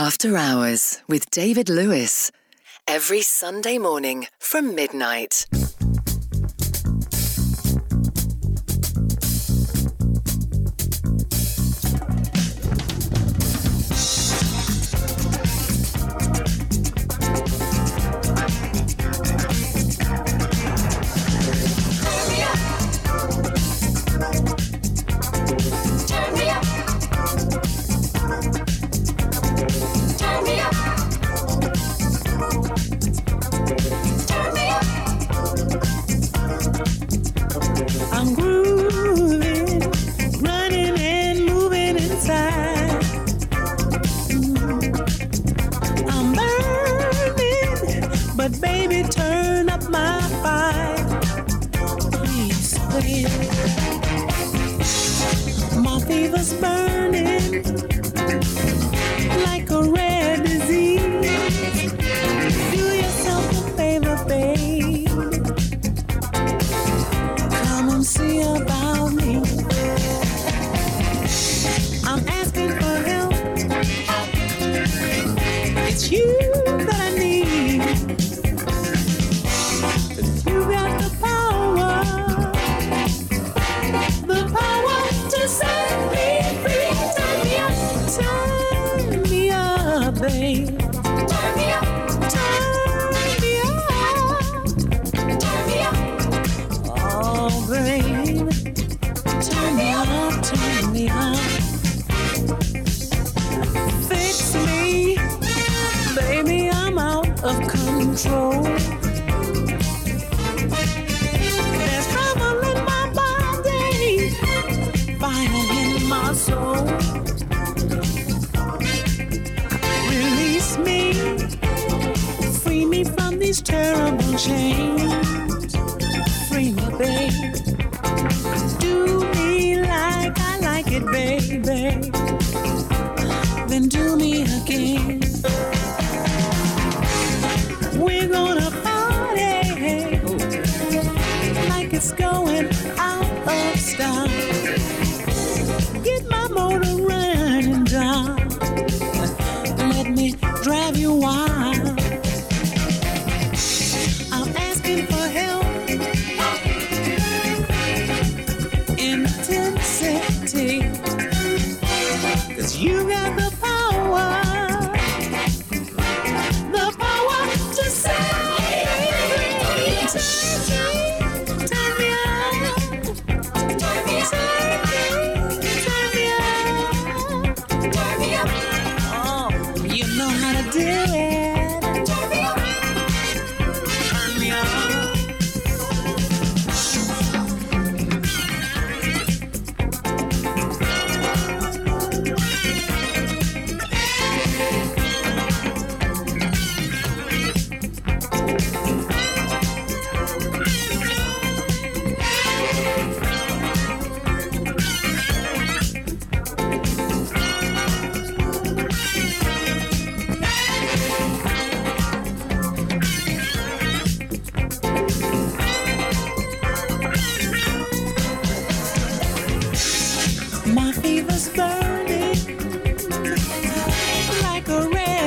After Hours with David Lewis. Every Sunday morning from midnight.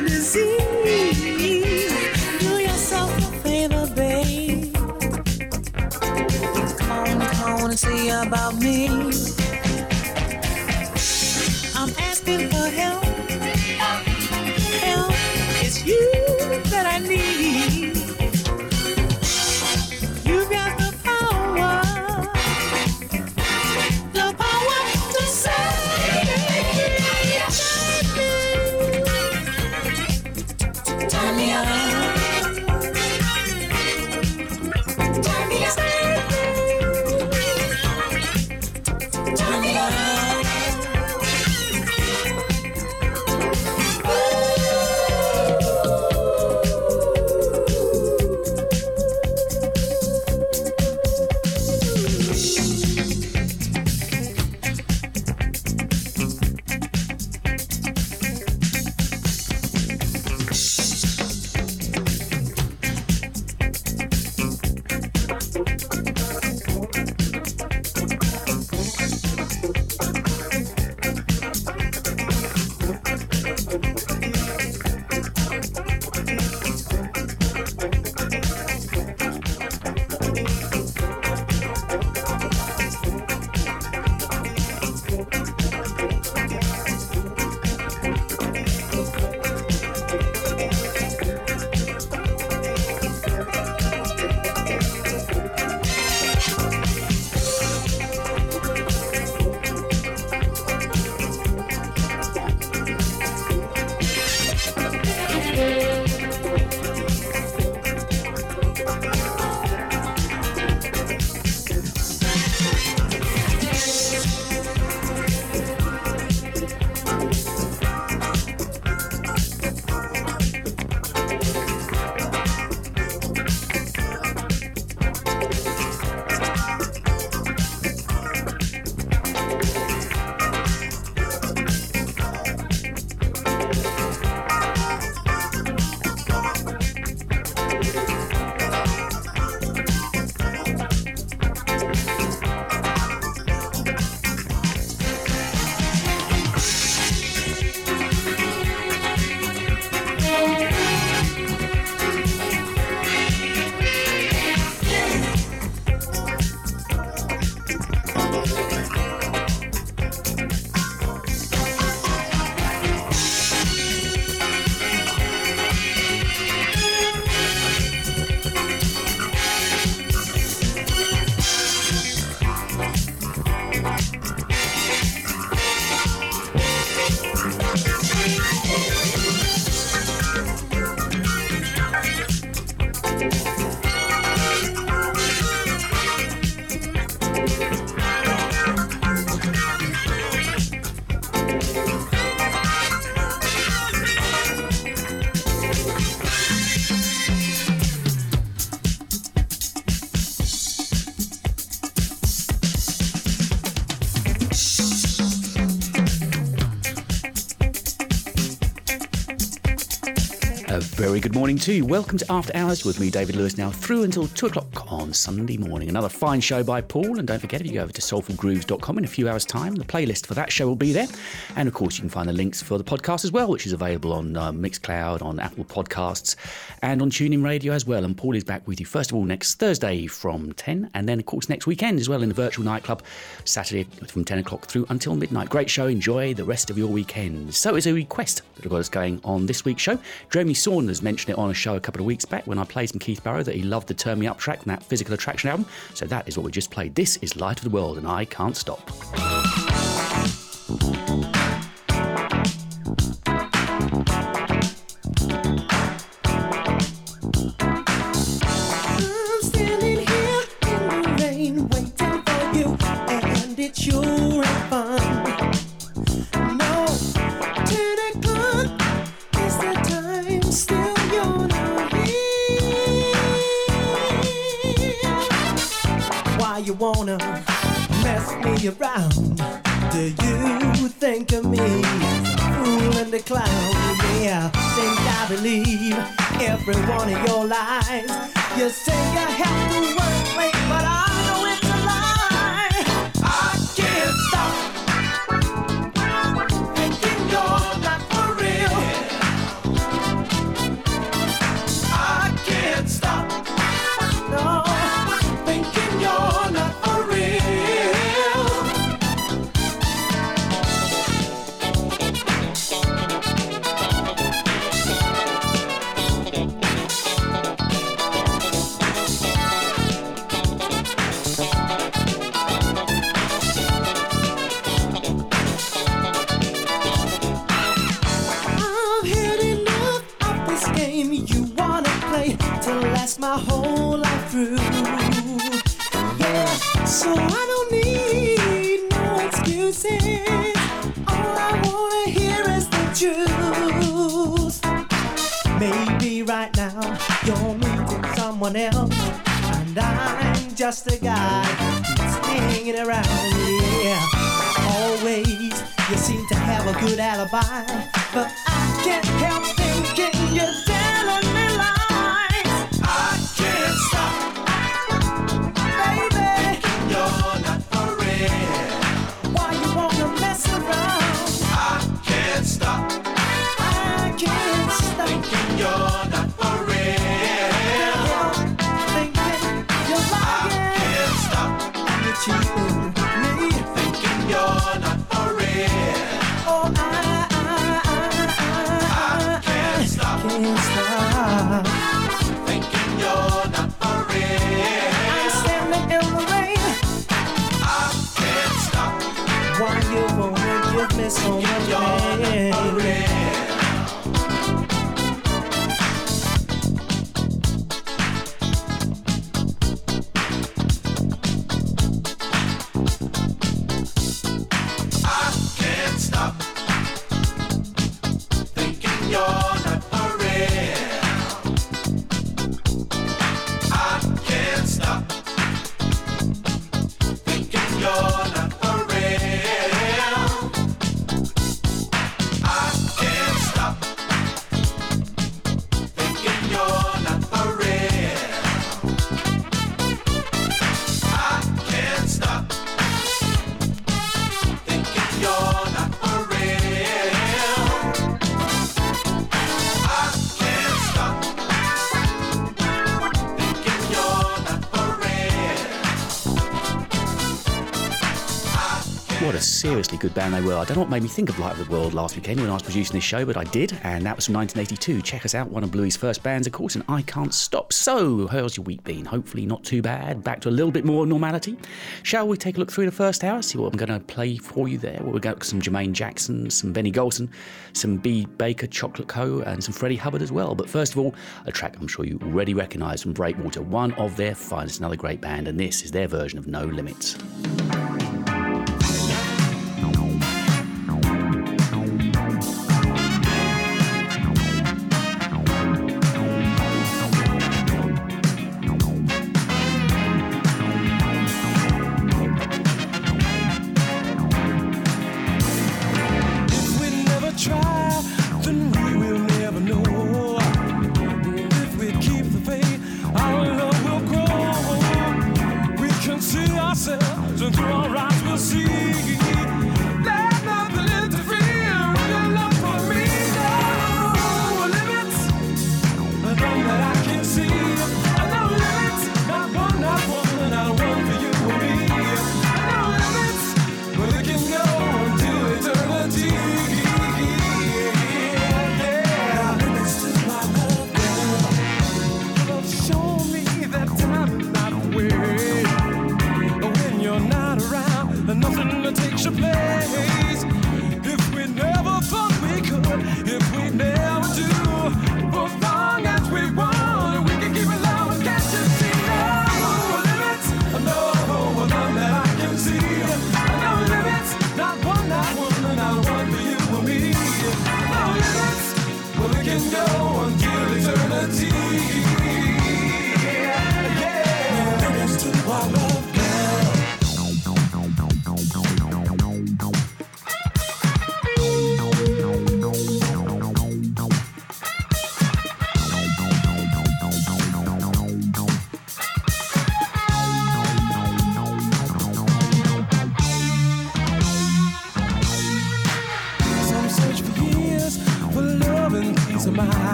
disease. Do yourself a favor, babe. And see about me. I'm asking for help. Good morning to you. Welcome to After Hours with me, David Lewis, now through until 2 o'clock on Sunday morning. Another fine show by Paul. And don't forget, if you go over to soulfulgrooves.com in a few hours' time, the playlist for that show will be there. And of course, you can find the links for the podcast as well, which is available on uh, Mixcloud, on Apple Podcasts, and on TuneIn Radio as well. And Paul is back with you, first of all, next Thursday from 10, and then, of course, next weekend as well in the virtual nightclub, Saturday from 10 o'clock through until midnight. Great show. Enjoy the rest of your weekend. So, as a request that got us going on this week's show, Jeremy Saunders mentioned it on a show a couple of weeks back when I played some Keith Barrow that he loved the Turn Me Up track from that Physical Attraction album. So that is what we just played. This is Light of the World, and I can't stop. Around? Do you think of me, fool and the clown? Yeah, think I believe every one of your lies. You say you have to work someone else, and I'm just a guy hanging around. Yeah, always you seem to have a good alibi, but I can't help thinking you're telling seriously good band they were. I don't know what made me think of Light of the World last weekend when I was producing this show, but I did, and that was from 1982. Check us out, one of Bluey's first bands, of course, and I Can't Stop. So, how's your week been? Hopefully, not too bad. Back to a little bit more normality. Shall we take a look through the first hour, see what I'm going to play for you there? Well, we've got some Jermaine Jackson, some Benny Golson, some B. Baker Chocolate Co., and some Freddie Hubbard as well. But first of all, a track I'm sure you already recognise from Breakwater, one of their finest, another great band, and this is their version of No Limits.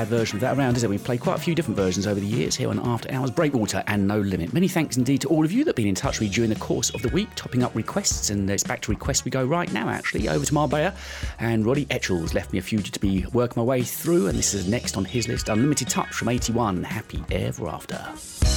Bad version of that around, is there? We've played quite a few different versions over the years here on After Hours Breakwater and No Limit. Many thanks indeed to all of you that have been in touch with me during the course of the week, topping up requests. And it's back to requests we go right now, actually, over to Marbella. And Roddy Etchells left me a few to be working my way through. And this is next on his list Unlimited Touch from 81, Happy Ever After.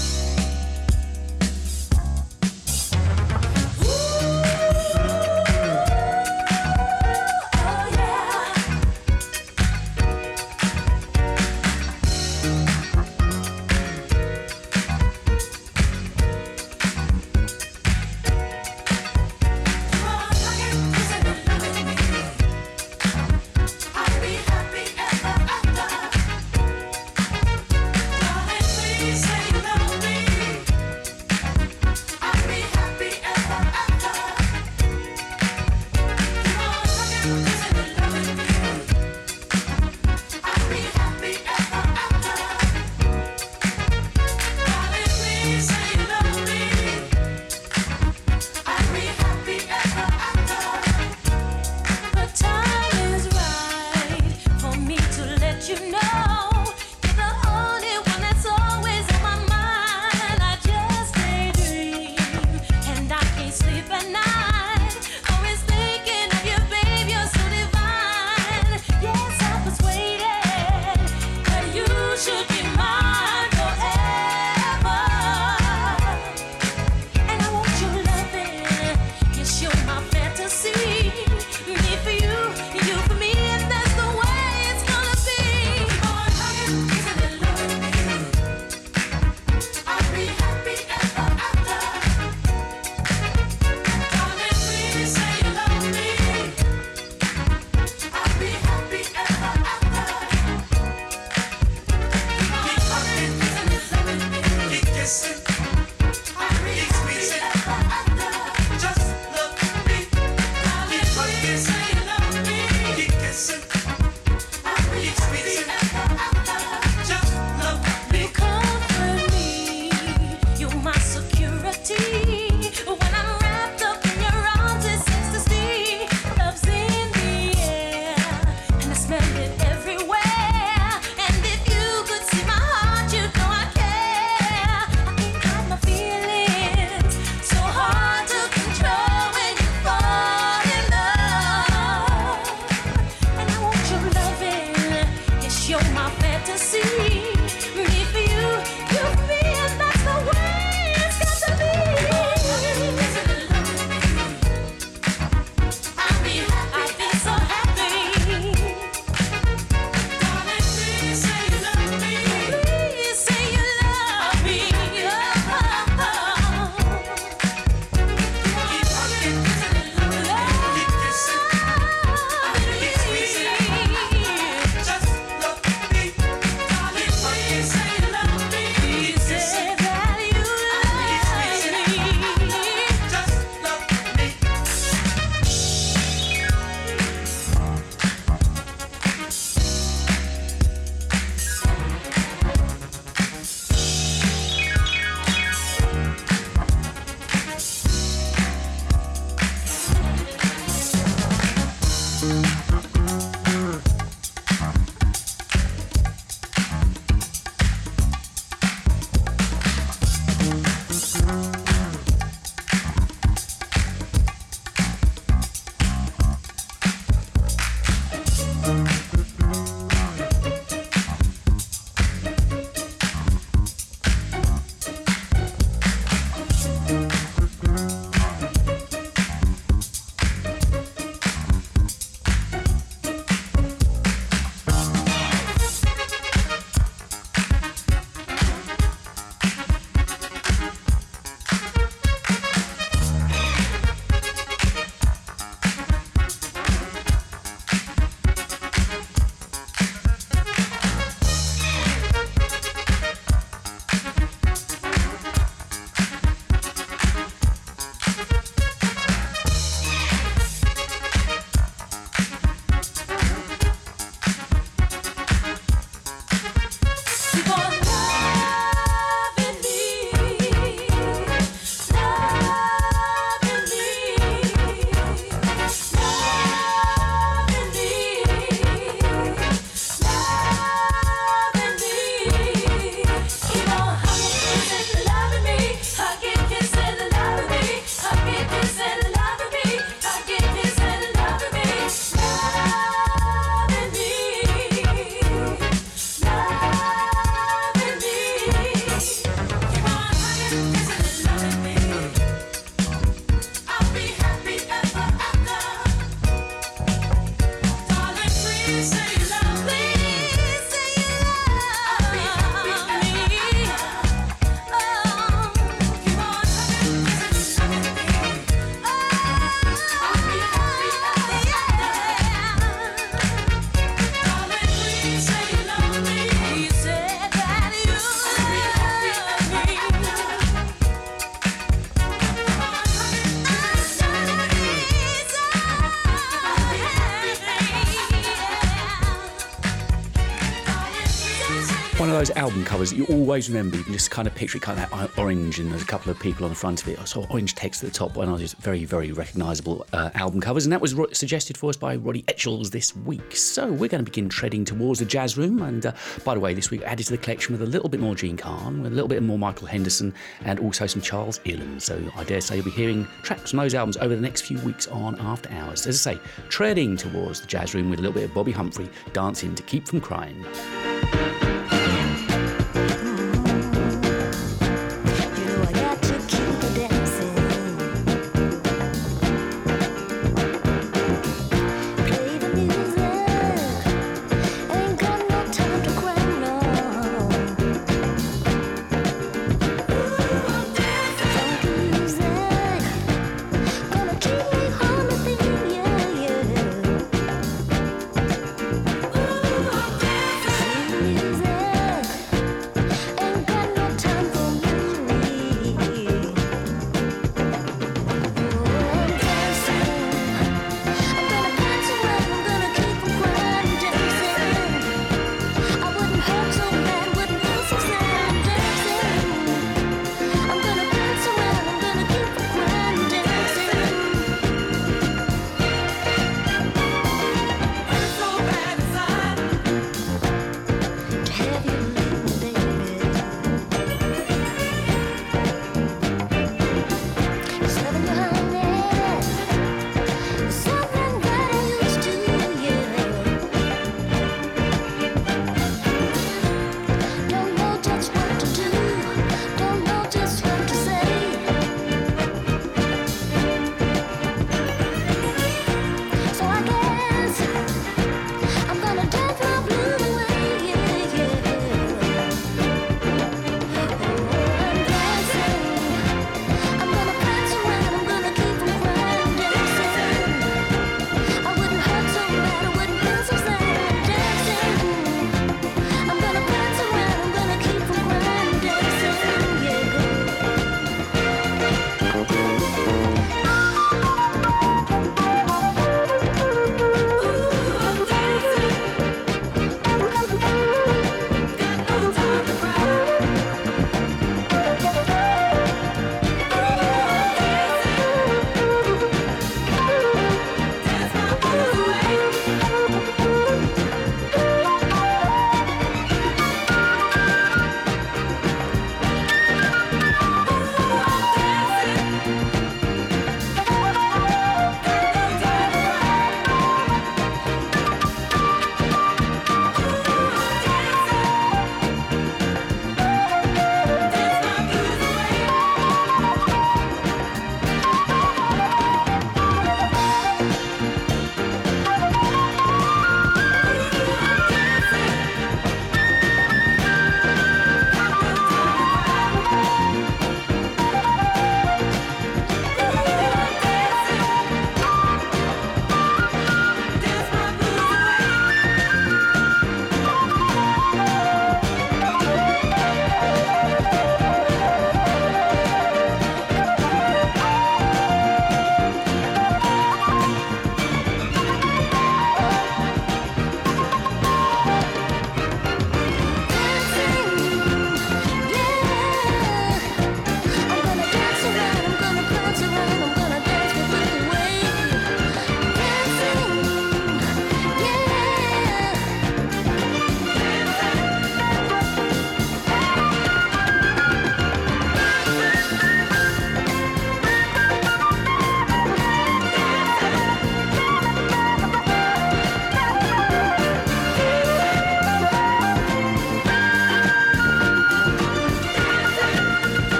Album covers that you always remember. You can just kind of picture it kind of that orange, and there's a couple of people on the front of it. I saw orange text at the top. One of those very, very recognisable uh, album covers, and that was suggested for us by Roddy Etchells this week. So we're going to begin treading towards the jazz room. And uh, by the way, this week added to the collection with a little bit more Jean Carn, with a little bit more Michael Henderson, and also some Charles Earland. So I dare say you'll be hearing tracks from those albums over the next few weeks on After Hours. As I say, treading towards the jazz room with a little bit of Bobbi Humphrey dancing to keep from crying.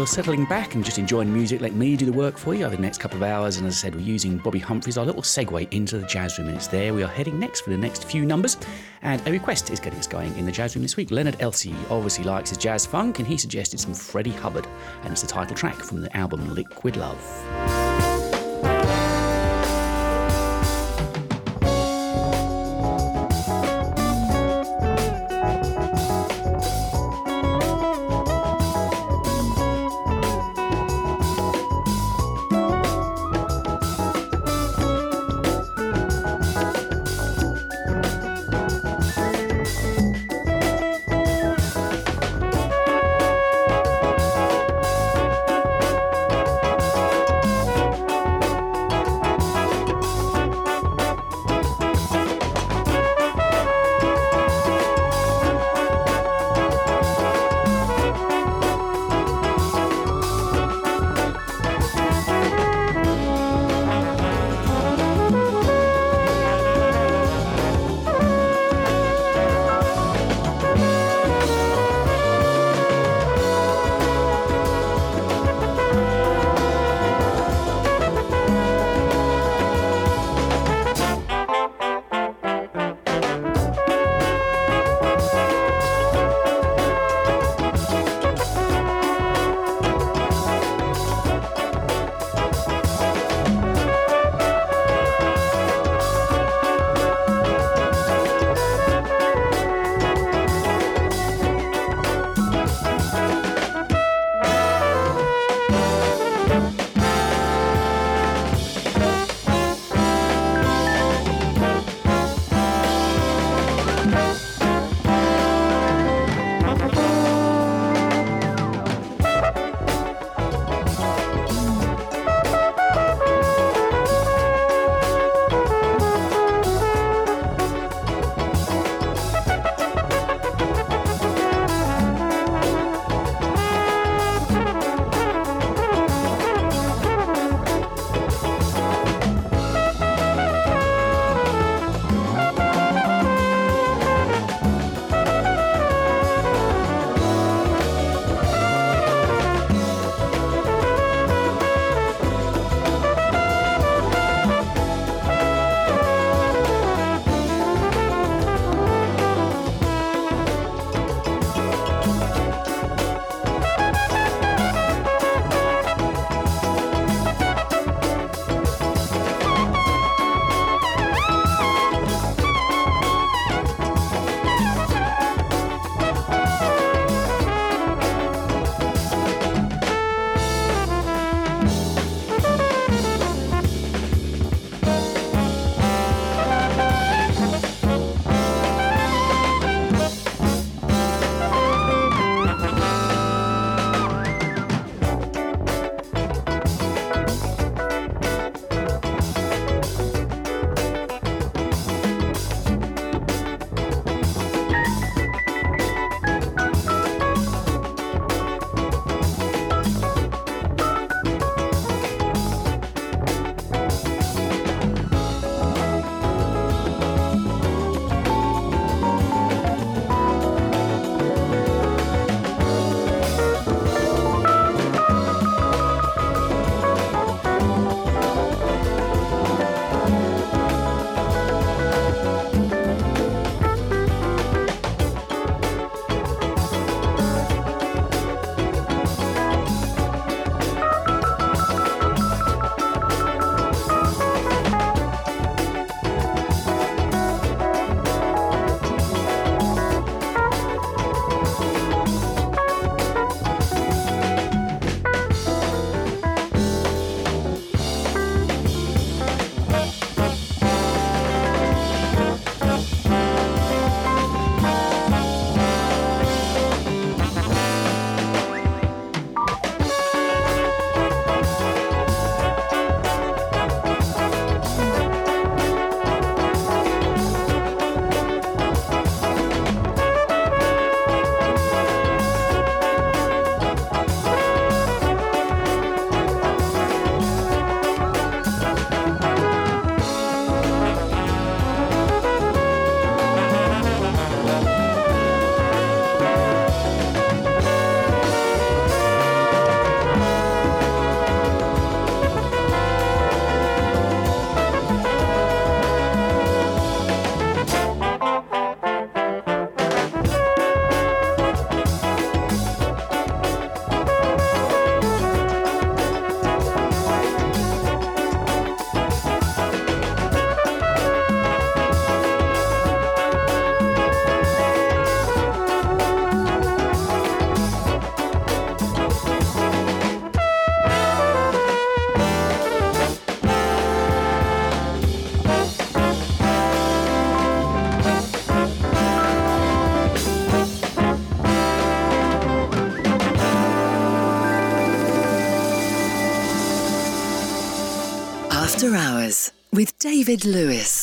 You're settling back and just enjoying music. Let me do the work for you over the next couple of hours. And as I said, we're using Bobbi Humphrey's, our little segue into the jazz room. And it's there we are heading next for the next few numbers. And a request is getting us going in the jazz room this week. Leonard Elsey obviously likes his jazz funk, and he suggested some Freddie Hubbard. And it's the title track from the album Liquid Love. Hours with David Lewis.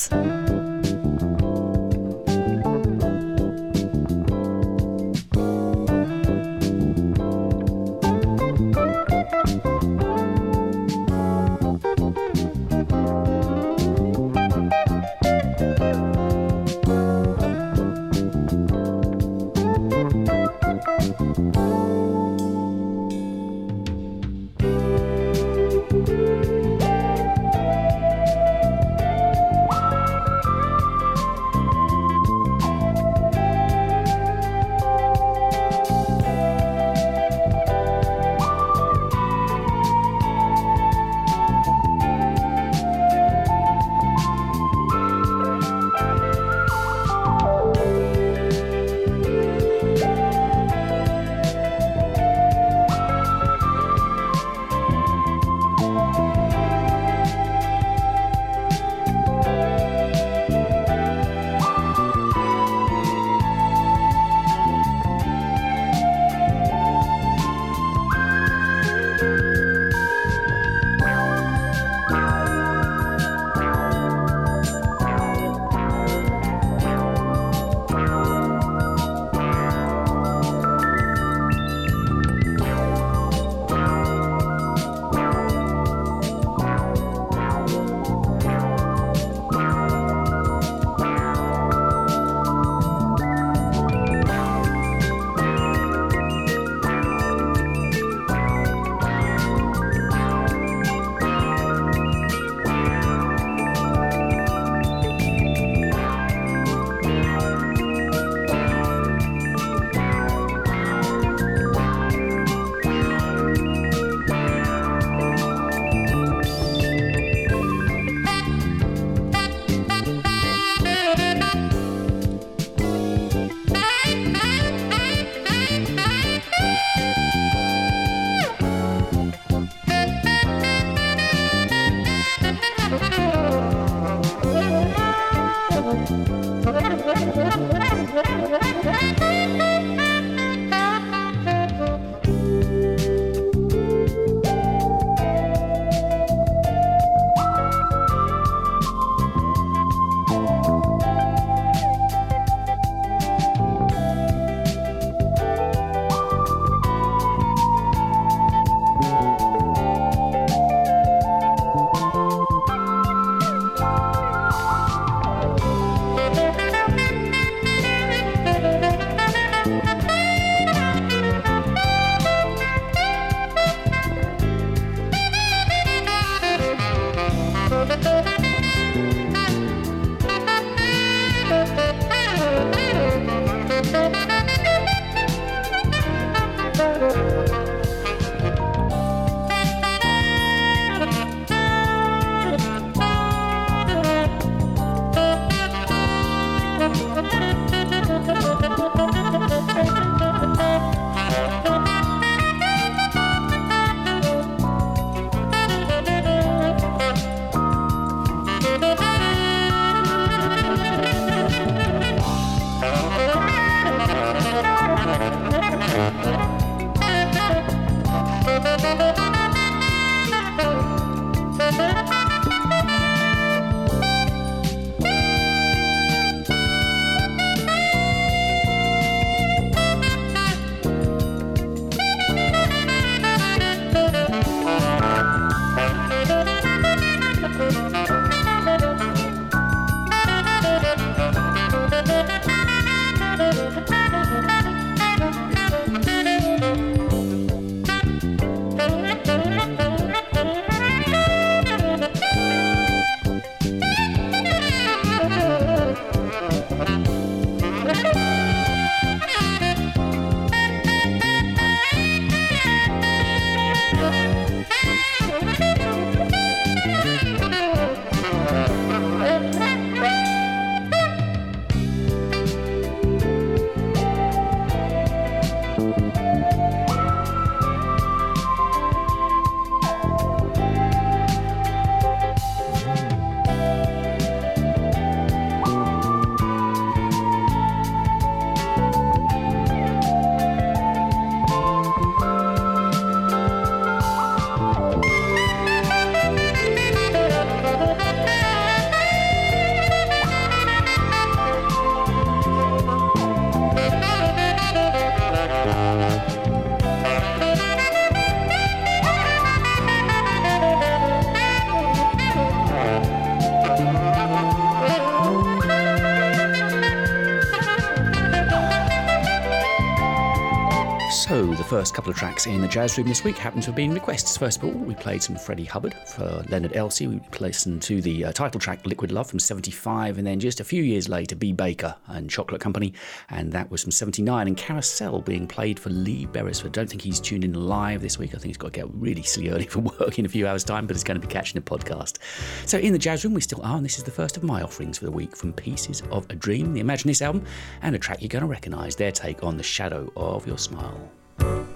First couple of tracks in the jazz room this week happen to have been requests. First of all, we played some Freddie Hubbard for Leonard Elsey. We listened to the uh, title track Liquid Love from 75, and then just a few years later, B. Baker and Chocolate Company, and that was from 79. And Carousel being played for Lee Beresford. Don't think he's tuned in live this week. I think he's got to get really silly early for work in a few hours' time, but he's going to be catching a podcast. So in the jazz room, we still are, and this is the first of my offerings for the week from Pieces of a Dream, the Imagine This album, and a track you're going to recognise their take on The Shadow of Your Smile. Thank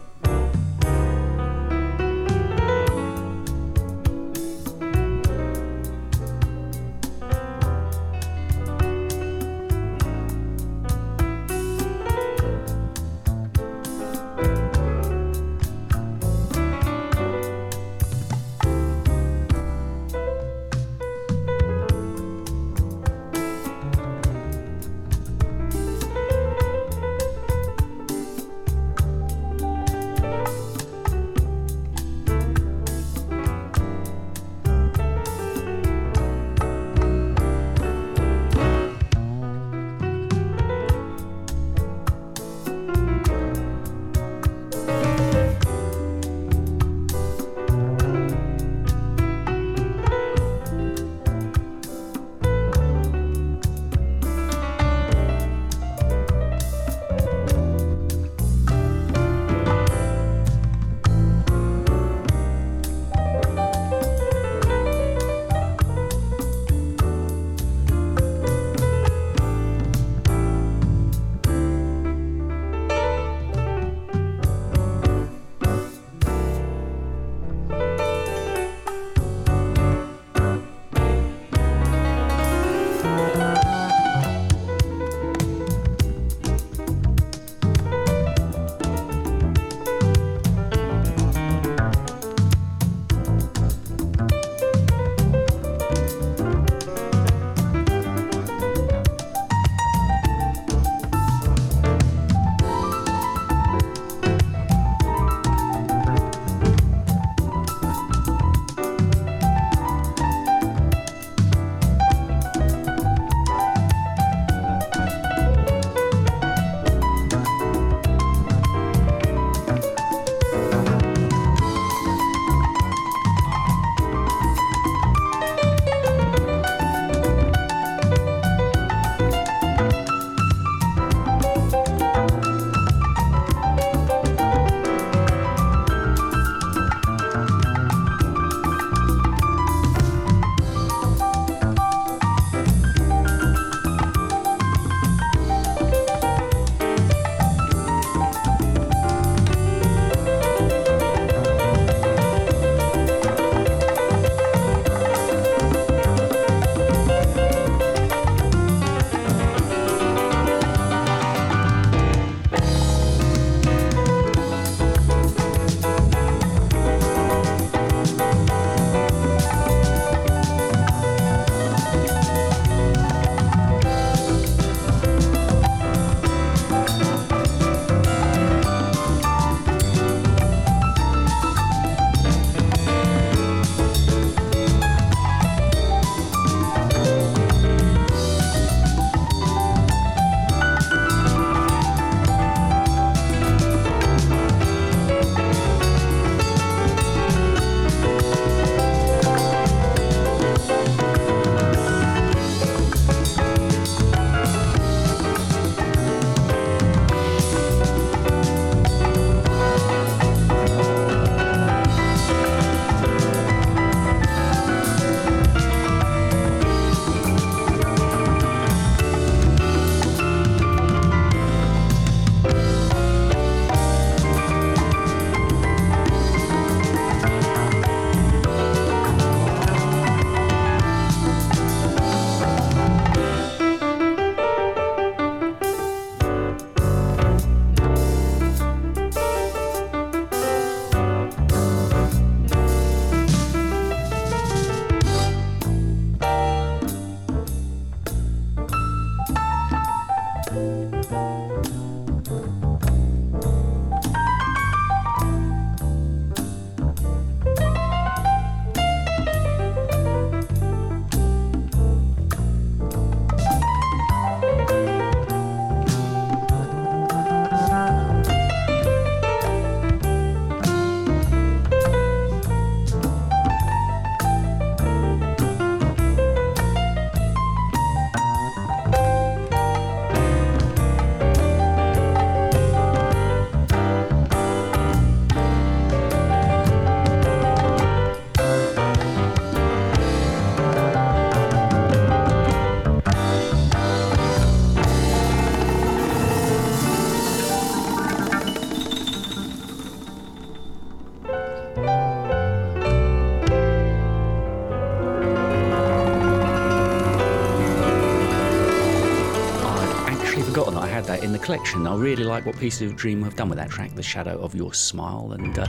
collection. I really like what Pieces of Dream have done with that track, The Shadow of Your Smile. And uh,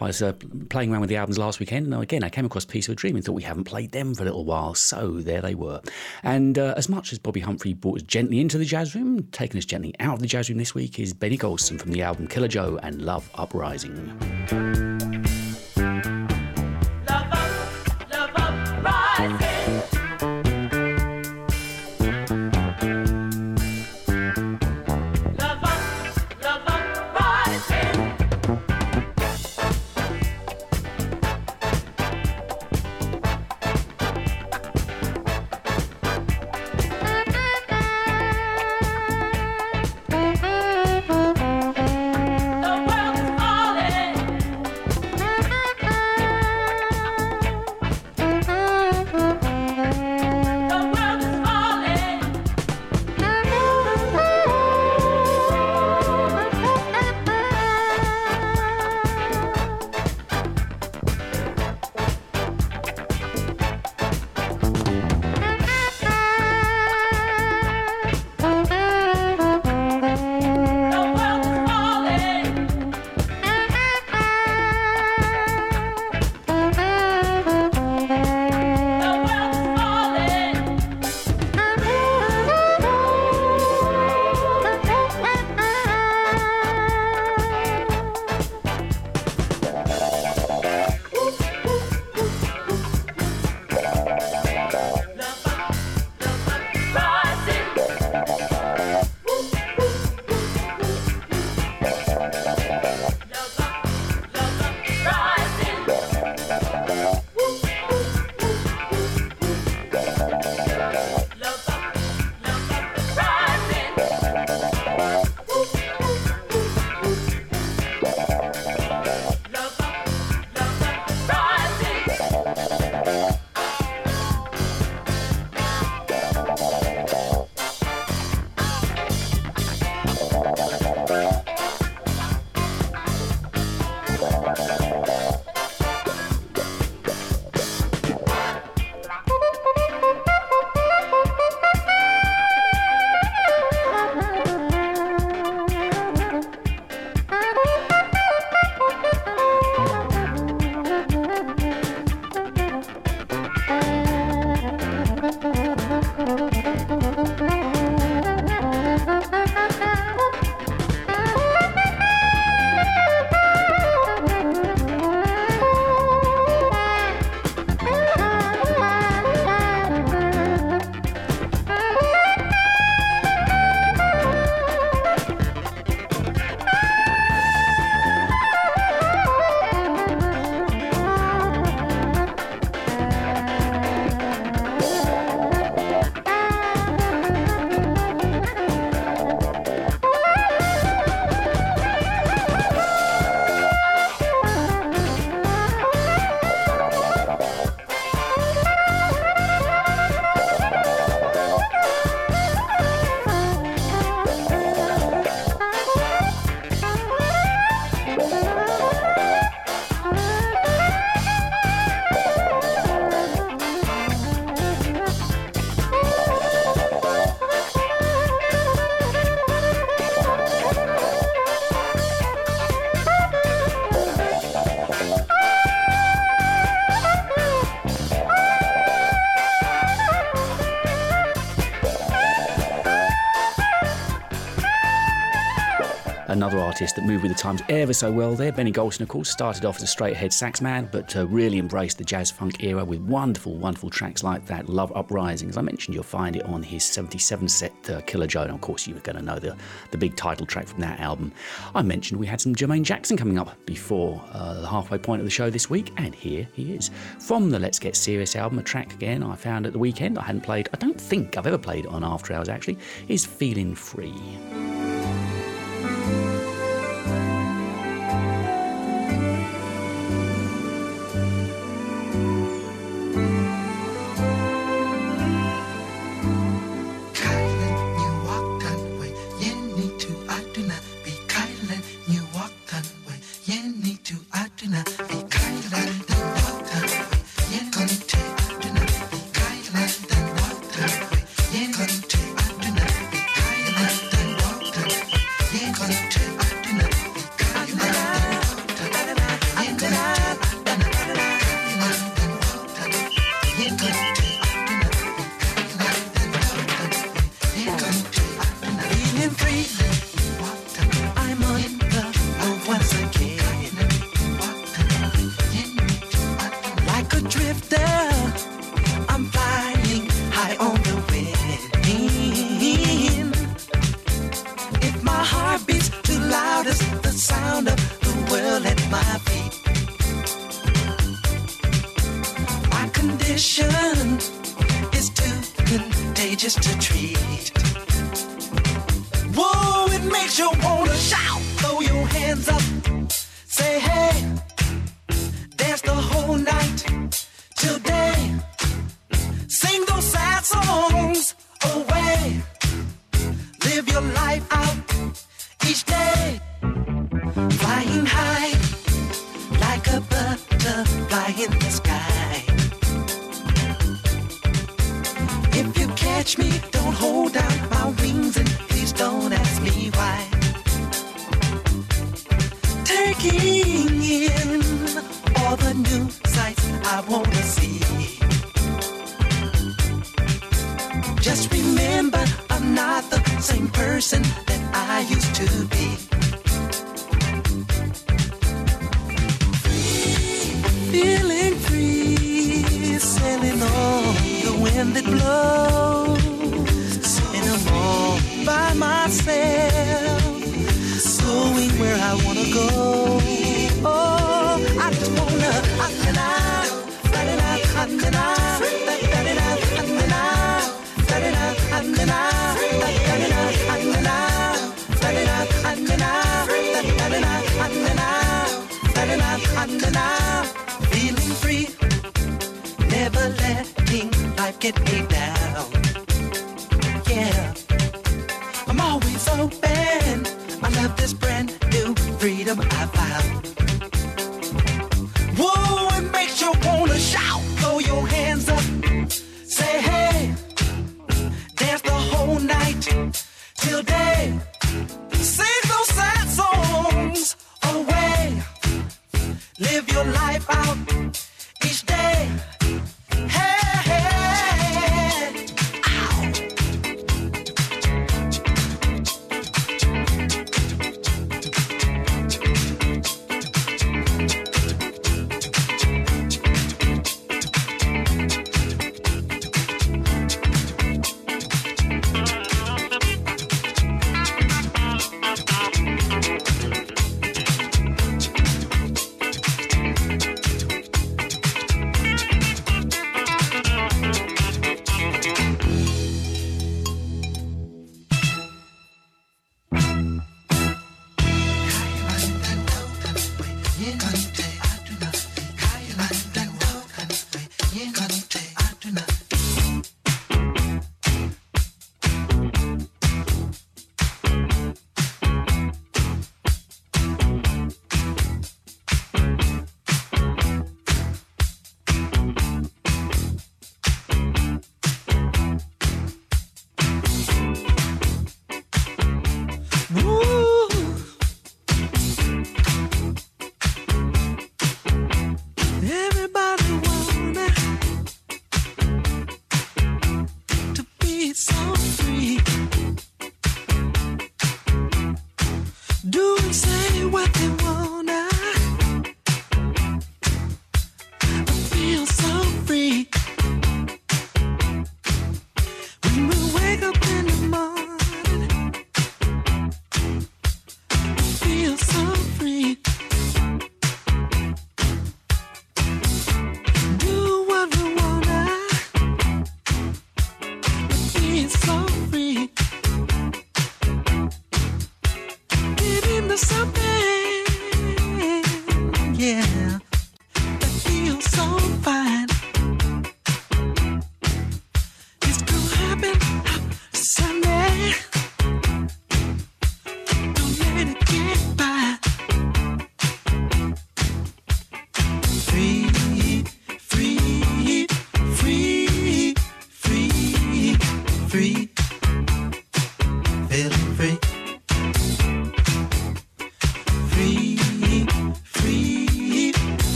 I was uh, playing around with the albums last weekend, and again, I came across Piece of Dream and thought we haven't played them for a little while. So there they were. And uh, as much as Bobbi Humphrey brought us gently into the jazz room, taking us gently out of the jazz room this week is Benny Golson from the album Killer Joe and Love Uprising. Another artist that moved with the times ever so well there. Benny Golson, of course, started off as a straight ahead sax man, but uh, really embraced the jazz funk era with wonderful, wonderful tracks like that. Love Uprising. As I mentioned, you'll find it on his 77 set uh, Killer Joe. And of course, you're going to know the, the big title track from that album. I mentioned we had some Jermaine Jackson coming up before uh, the halfway point of the show this week, and here he is. From the Let's Get Serious album, a track again I found at the weekend. I hadn't played, I don't think I've ever played on After Hours actually, is Feeling Free.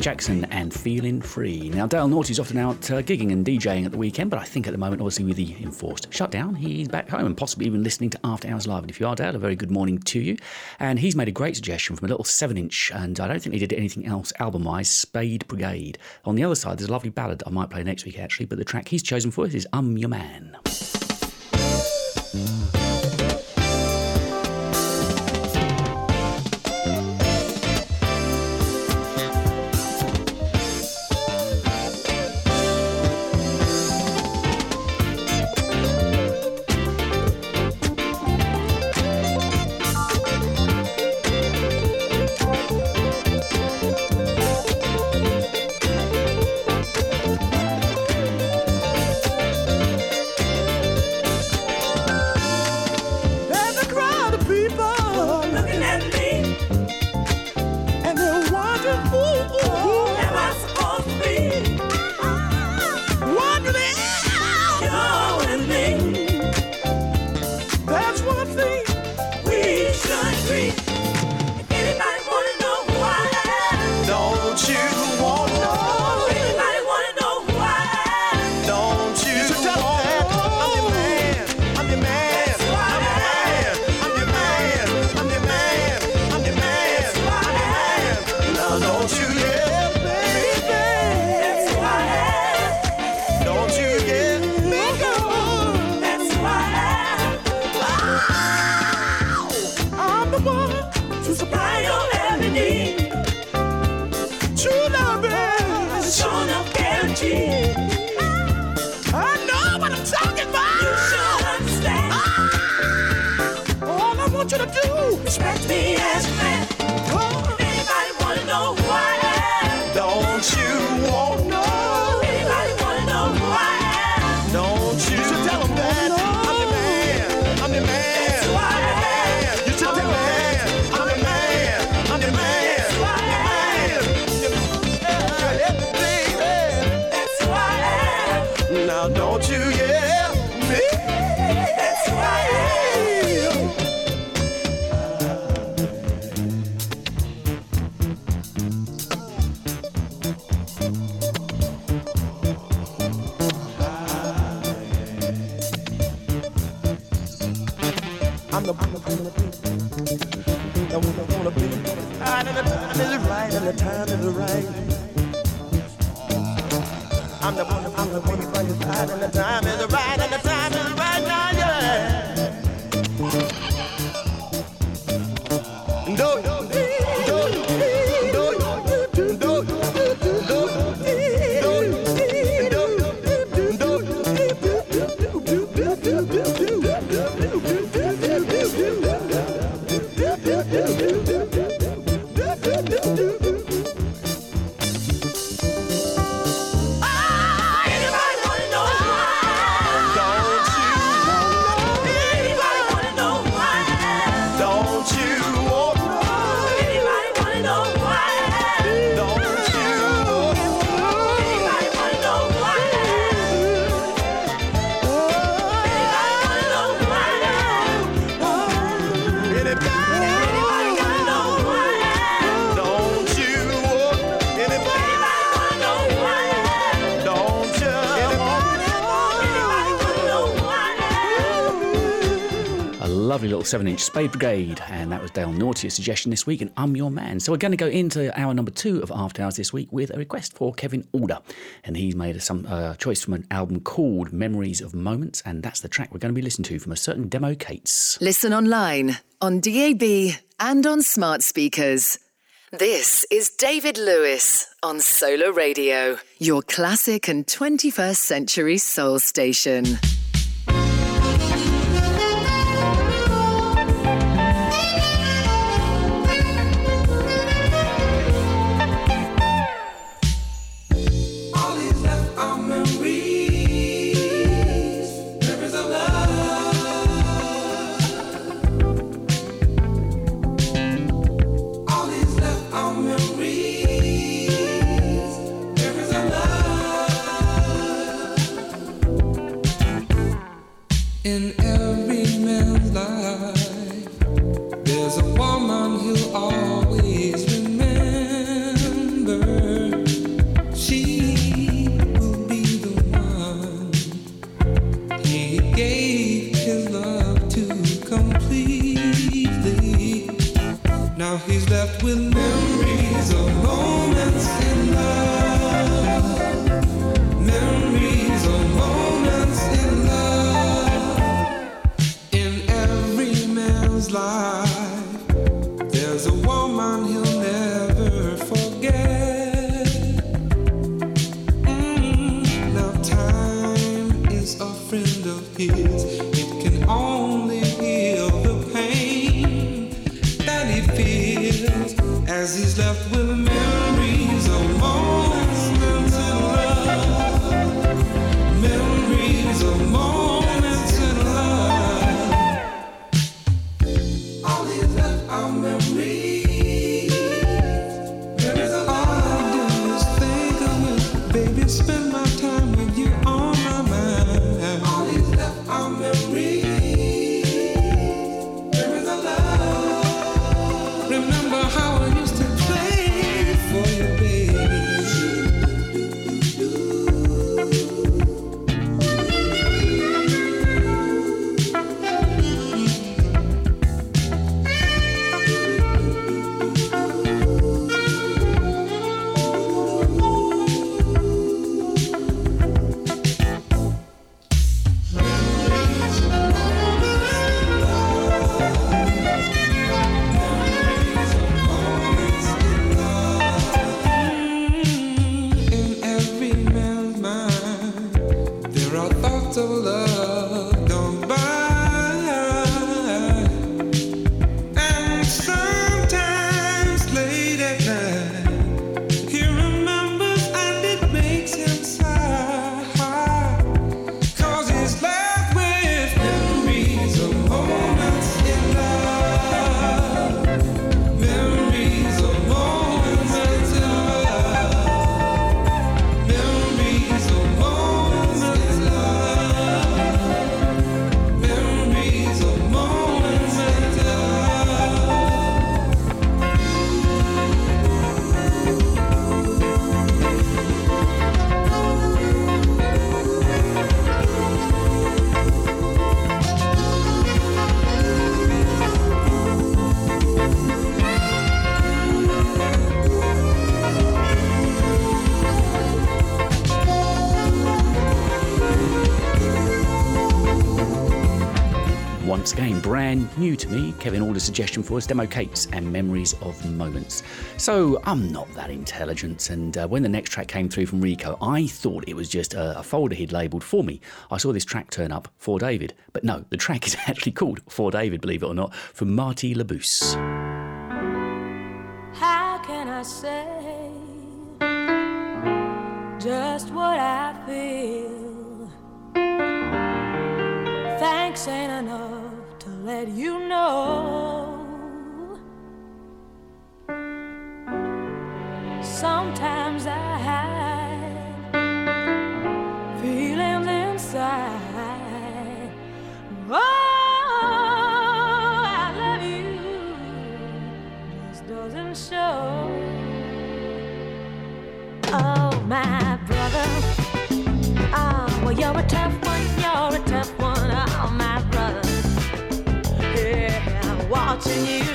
Jackson and Feeling Free. Now, Dale Naughty's often out uh, gigging and DJing at the weekend, but I think at the moment, obviously, with the enforced shutdown, he's back home and possibly even listening to After Hours Live. And if you are, Dale, a very good morning to you. And he's made a great suggestion from a little 7 inch, and I don't think he did anything else album wise Spade Brigade. On the other side, there's a lovely ballad I might play next week, actually, but the track he's chosen for us is I'm Your Man. Right and the right. I'm the one that wanna be by your side and the time is right and the little 7 inch Spade Brigade, and that was Dale Naughty's suggestion this week, and I'm Your Man. So we're going to go into hour number two of After Hours this week with a request for Kevin Alder, and he's made a some uh, choice from an album called Memories of Moments, and that's the track we're going to be listening to from a certain Demo Cates. Listen online, on DAB, and on smart speakers. This is David Lewis on Solar Radio, your classic and 21st century soul station. New to me. Kevin ordered a suggestion for us demo cakes and memories of moments. So I'm not that intelligent, and uh, when the next track came through from Rico, I thought it was just a, a folder he'd labelled for me. I saw this track turn up for David, but no, the track is actually called For David, believe it or not, from Marty Labousse. How can I say just what I feel? You know.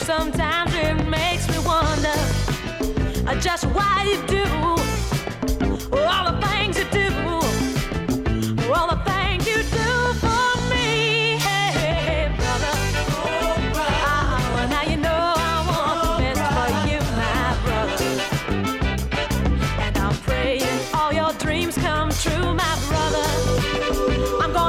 Sometimes it makes me wonder uh, just why you do all the things you do. All the things you do for me. Hey, brother. Oh, now you know I want the best for you, my brother. And I'm praying all your dreams come true, my brother. I'm gonna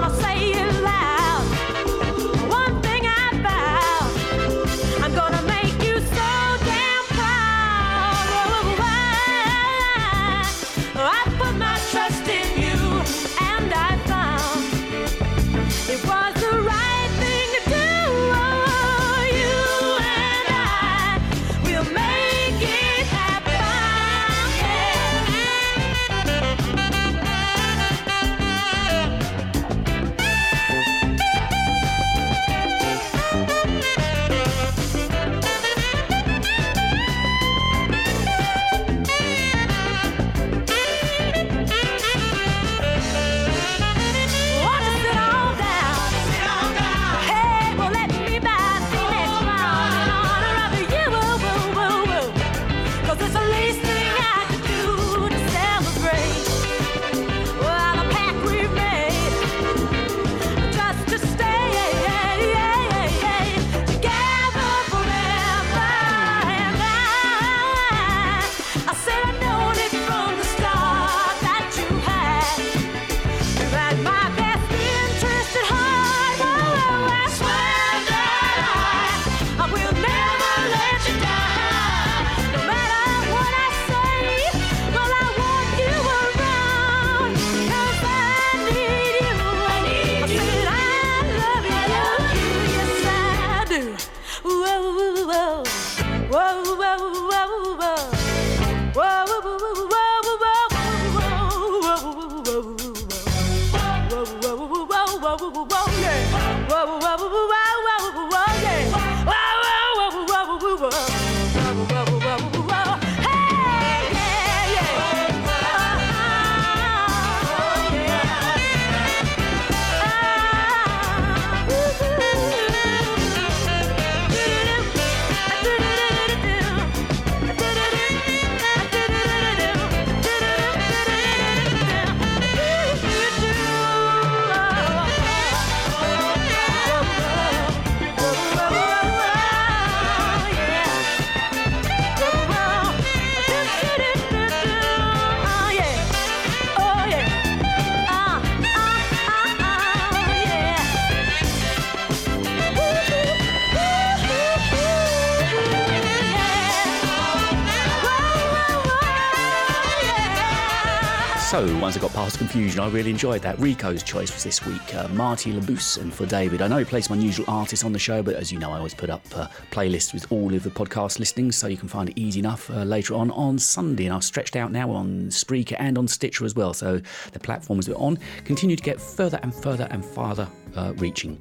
past confusion, I really enjoyed that. Rico's choice was this week, uh, Marty LaBousse, and for David. I know he plays some unusual artists on the show, but as you know, I always put up uh, playlists with all of the podcast listings, so you can find it easy enough uh, later on on Sunday. And I've stretched out now on Spreaker and on Stitcher as well, so the platforms we're on continue to get further and further and farther uh, reaching.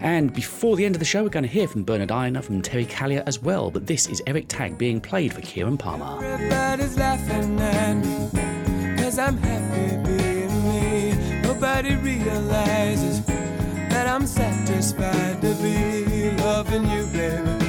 And before the end of the show, we're going to hear from Bernard Einer, from Terry Callier as well, but this is Eric Tagg being played for Kieran Palmer. Nobody realizes that I'm satisfied to be loving you, baby.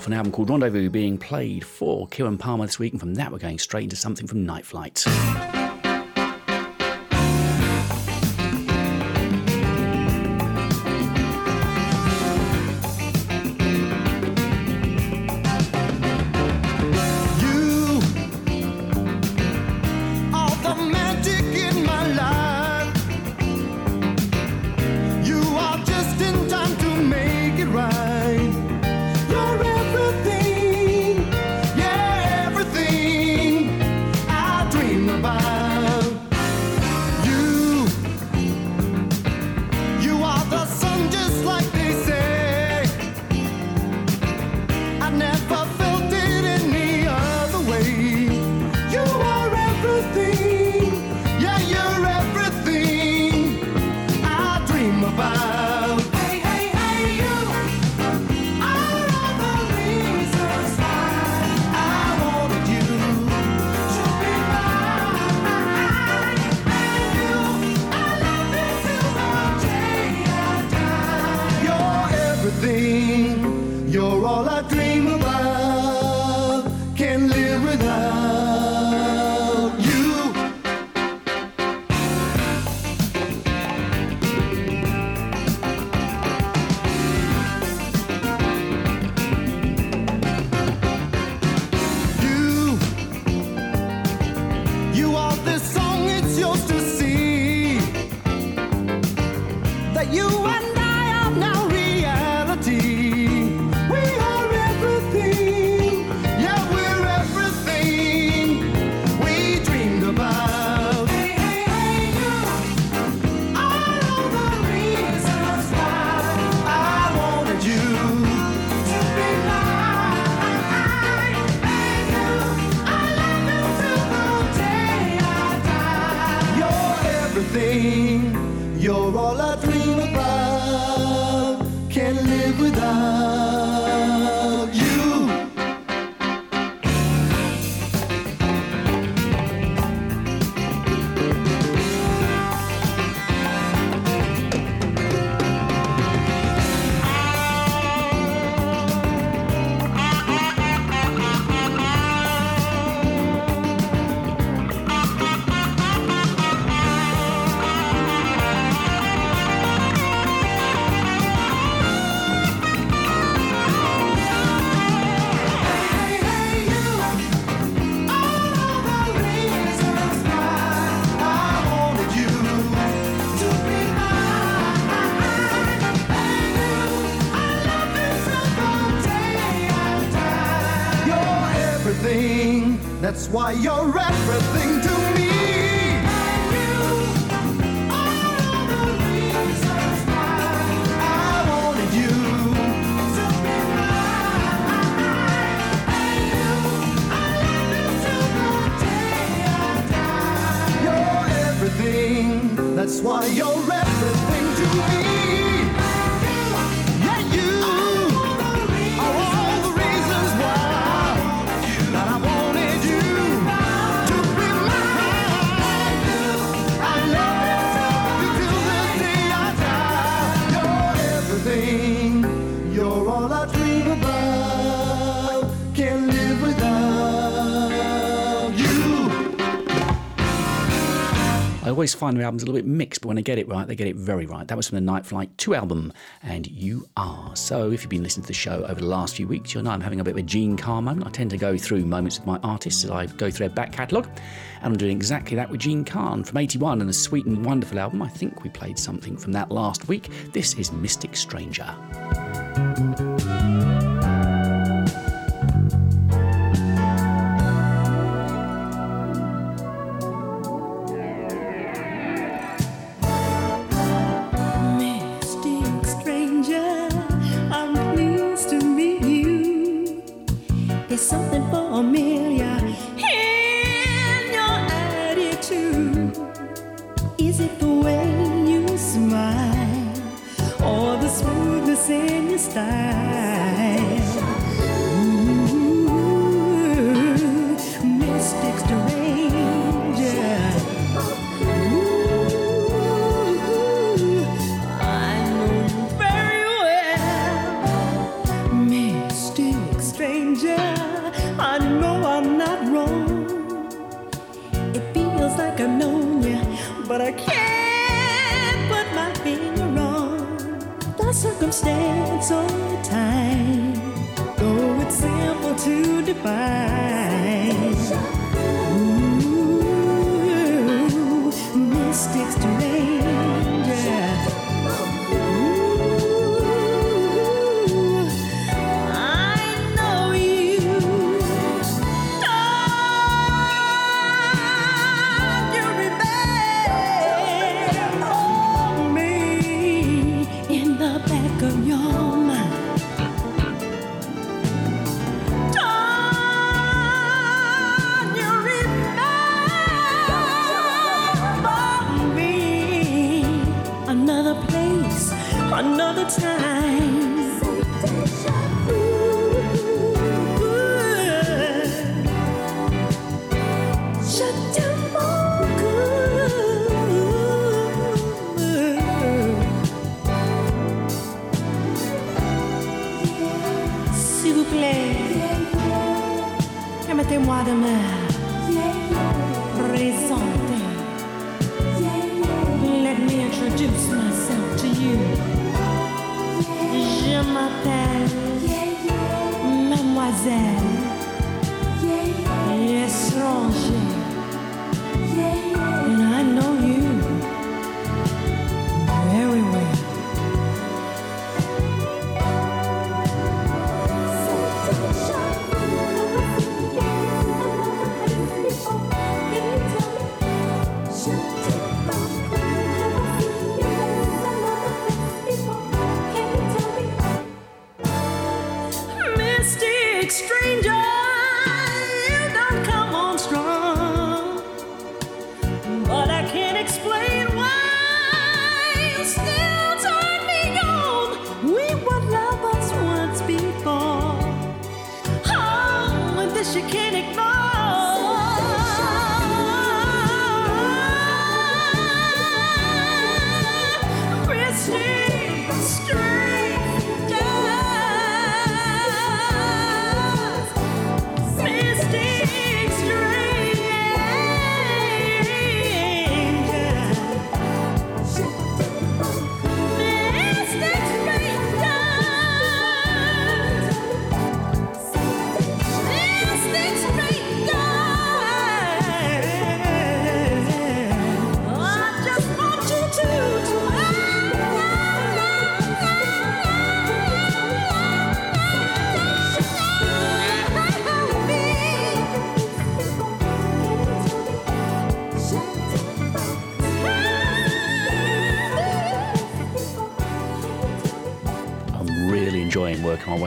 Off an album called Rendezvous being played for Kieran Palmer this week. And from that, we're going straight into something from Night Flight. That's why you're at always find their albums a little bit mixed, but when they get it right, they get it very right. That was from the Night Flight 2 album, and you are. So if you've been listening to the show over the last few weeks, you'll know I'm having a bit of a Jean Carn moment. I tend to go through moments with my artists as I go through their back catalogue, and I'm doing exactly that with Jean Carn from 81 and a sweet and wonderful album. I think we played something from that last week. This is Mystic Stranger.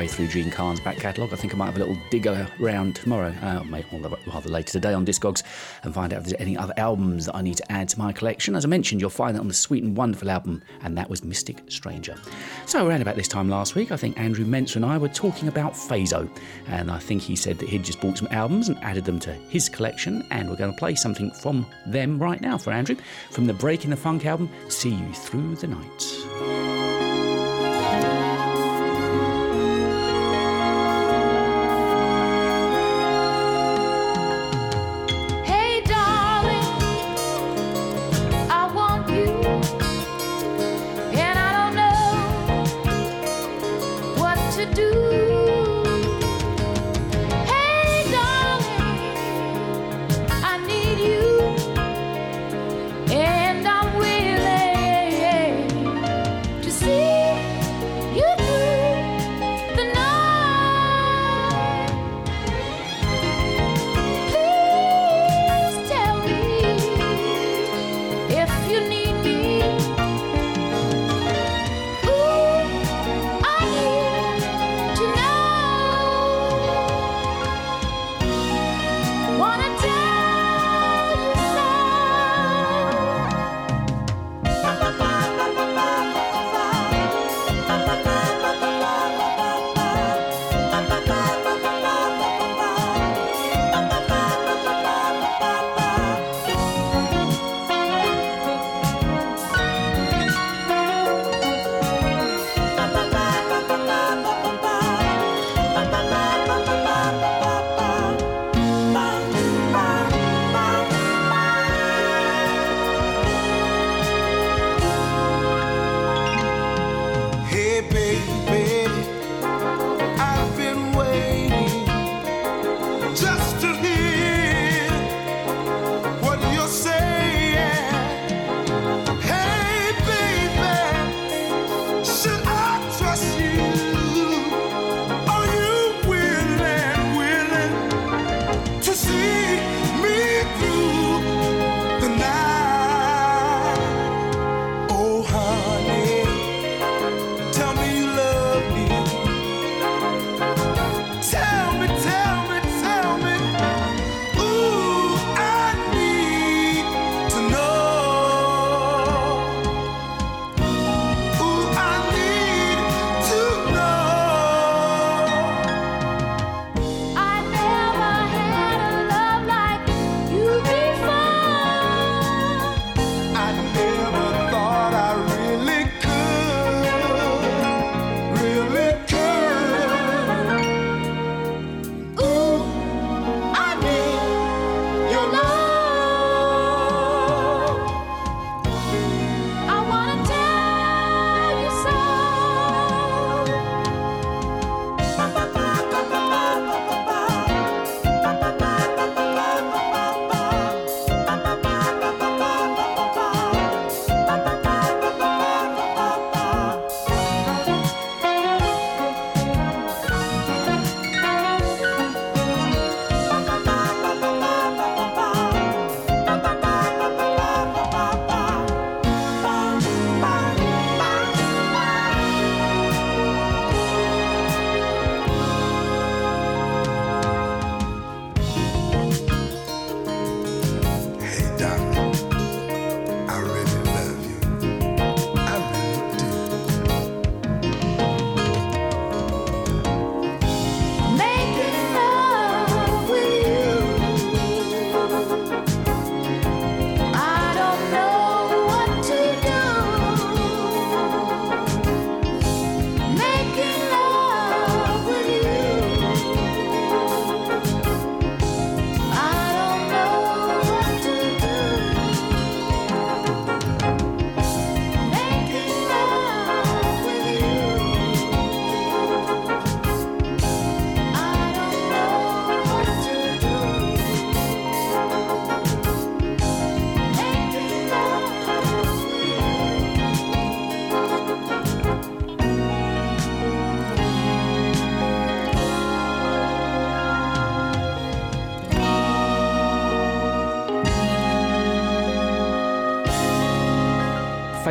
Way through Jean Carn's back catalogue. I think I might have a little digger around tomorrow, uh, or rather later today on Discogs, and find out if there's any other albums that I need to add to my collection. As I mentioned, you'll find that on the Sweet and Wonderful album, and that was Mystic Stranger. So, around about this time last week, I think Andrew Menser and I were talking about Phaso, and I think he said that he'd just bought some albums and added them to his collection, and we're going to play something from them right now for Andrew from the Break in the Funk album, See You Through the Night.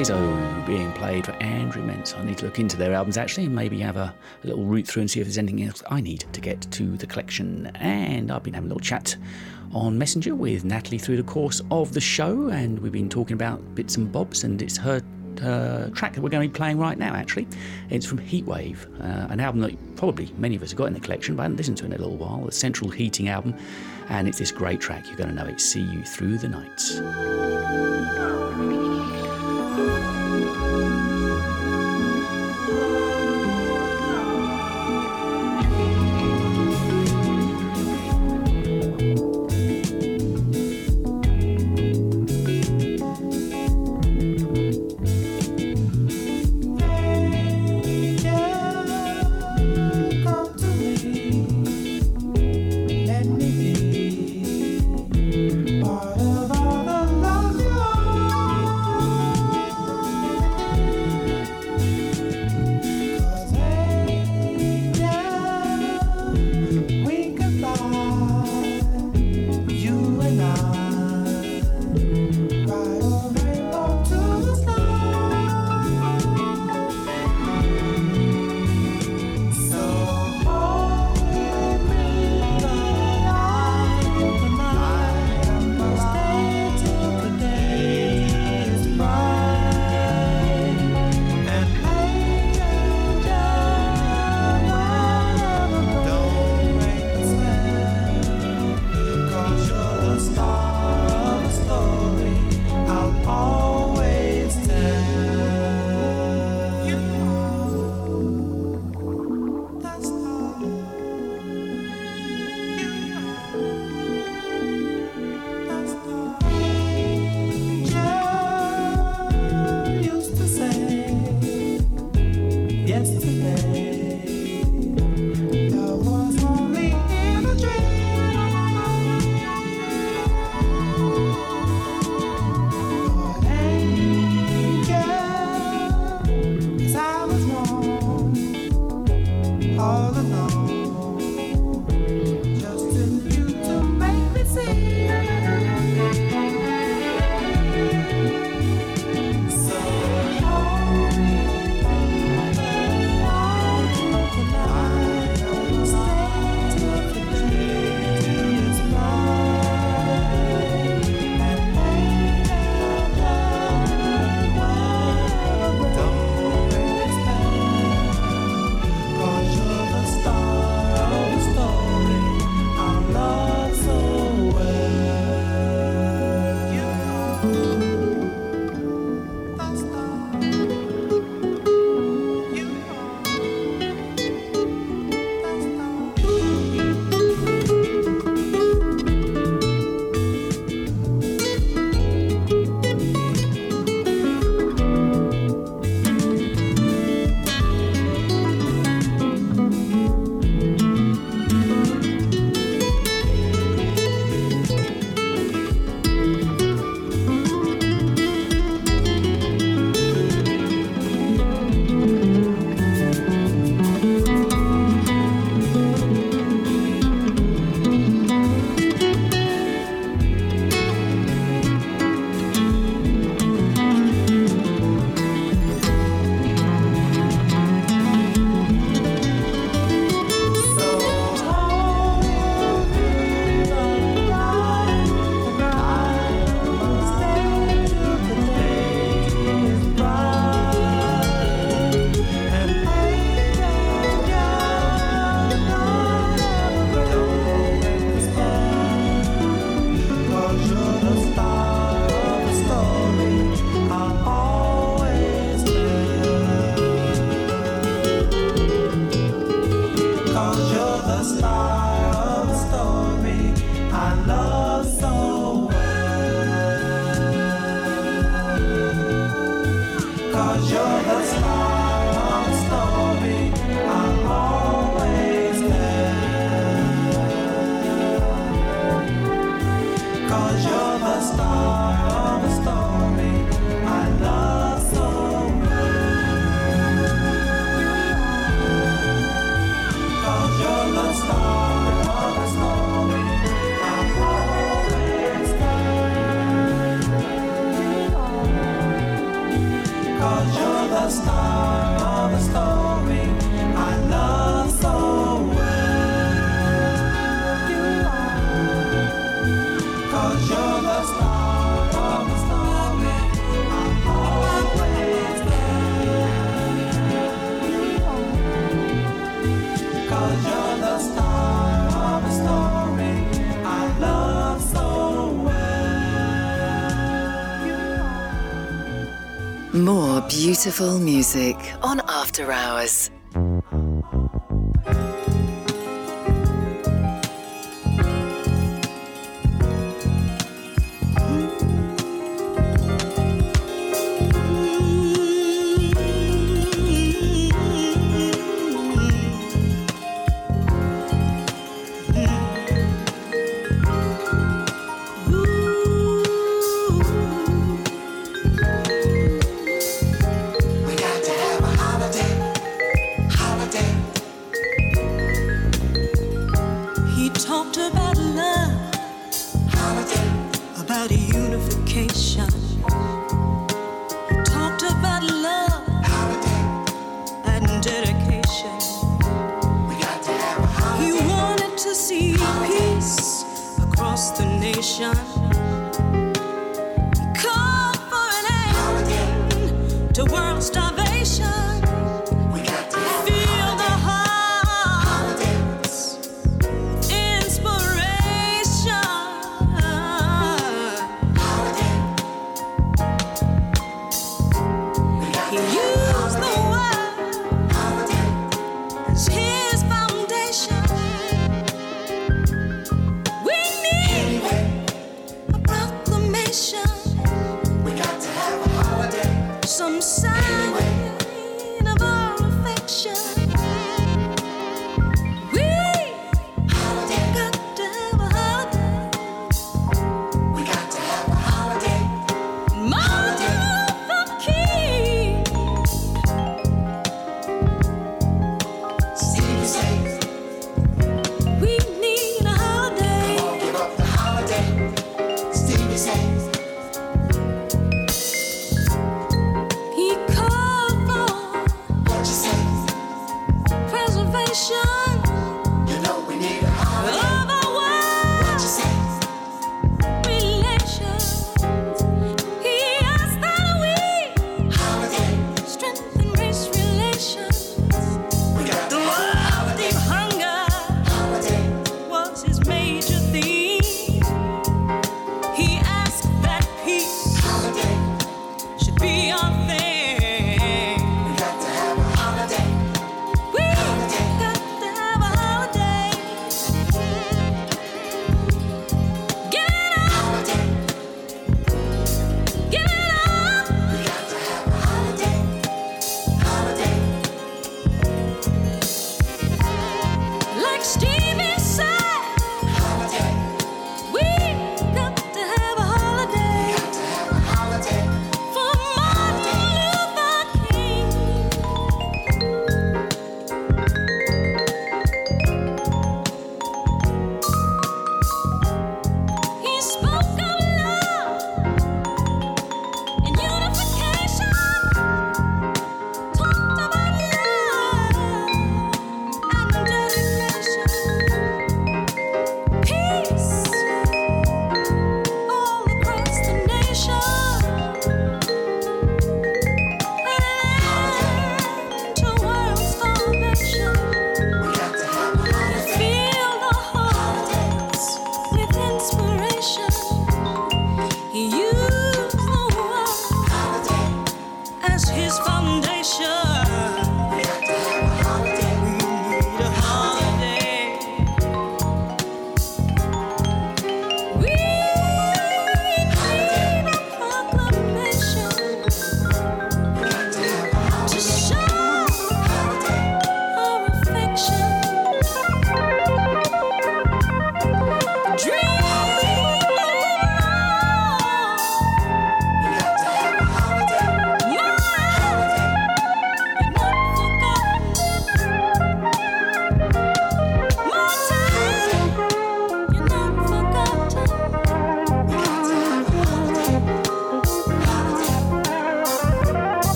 Paradiso being played for Andrew Mence. I need to look into their albums actually and maybe have a, a little root through and see if there's anything else I need to get to the collection. And I've been having a little chat on Messenger with Natalie through the course of the show, and we've been talking about bits and bobs, and it's her uh, track that we're going to be playing right now, actually. It's from Heatwave, uh, an album that probably many of us have got in the collection, but I haven't listened to in a little while, the Central Heating album. And it's this great track, you're going to know it See You Through the Nights. Beautiful music on After Hours.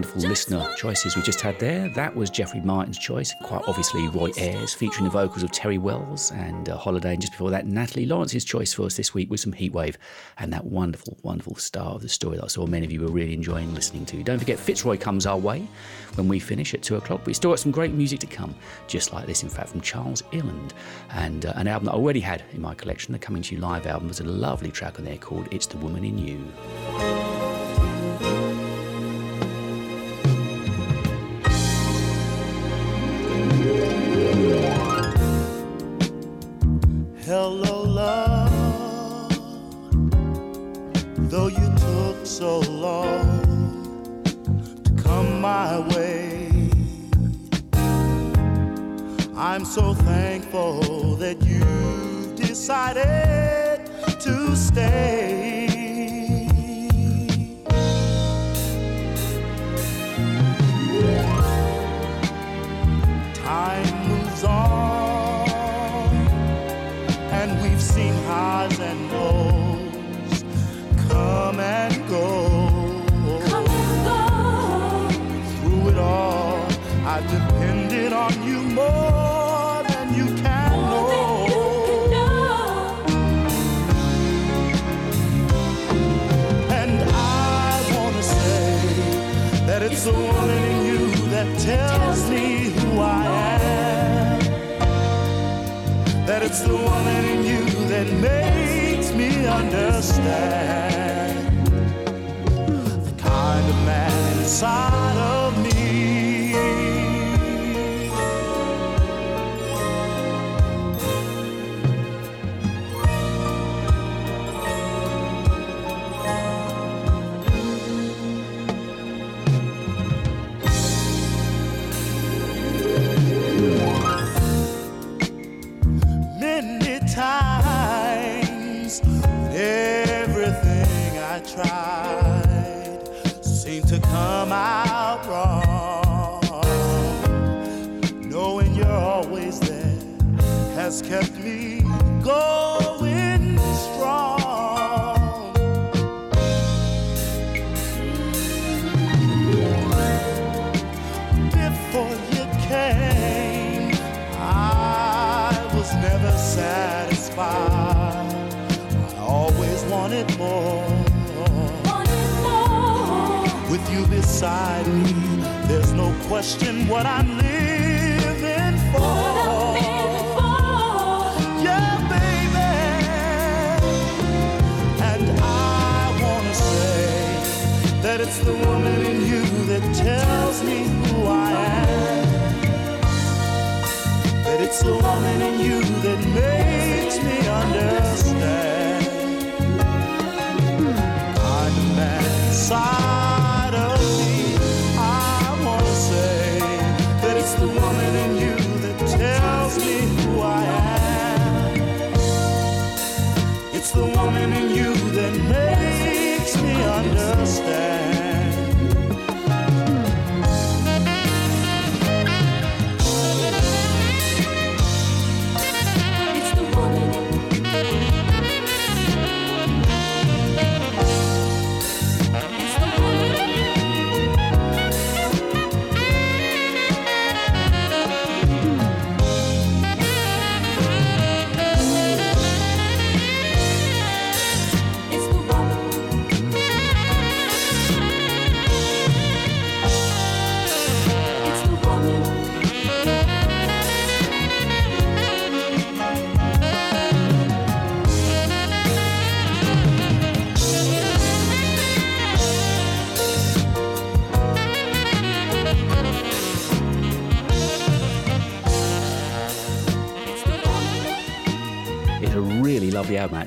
Wonderful listener choices we just had there. That was Jeffrey Martin's choice, quite obviously Roy Ayers, featuring the vocals of Terry Wells and uh, Holiday. And just before that, Natalie Lawrence's choice for us this week was some Heatwave and that wonderful, wonderful star of the story that I saw many of you were really enjoying listening to. Don't forget, Fitzroy comes our way when we finish at two o'clock. We still got some great music to come, just like this, in fact, from Charles Earland and uh, an album that I already had in my collection. The Coming to You Live album was a lovely track on there called It's the Woman in You. Stay. It's the woman in you that tells me who I am. That it's the woman in you that makes me understand the kind of man inside of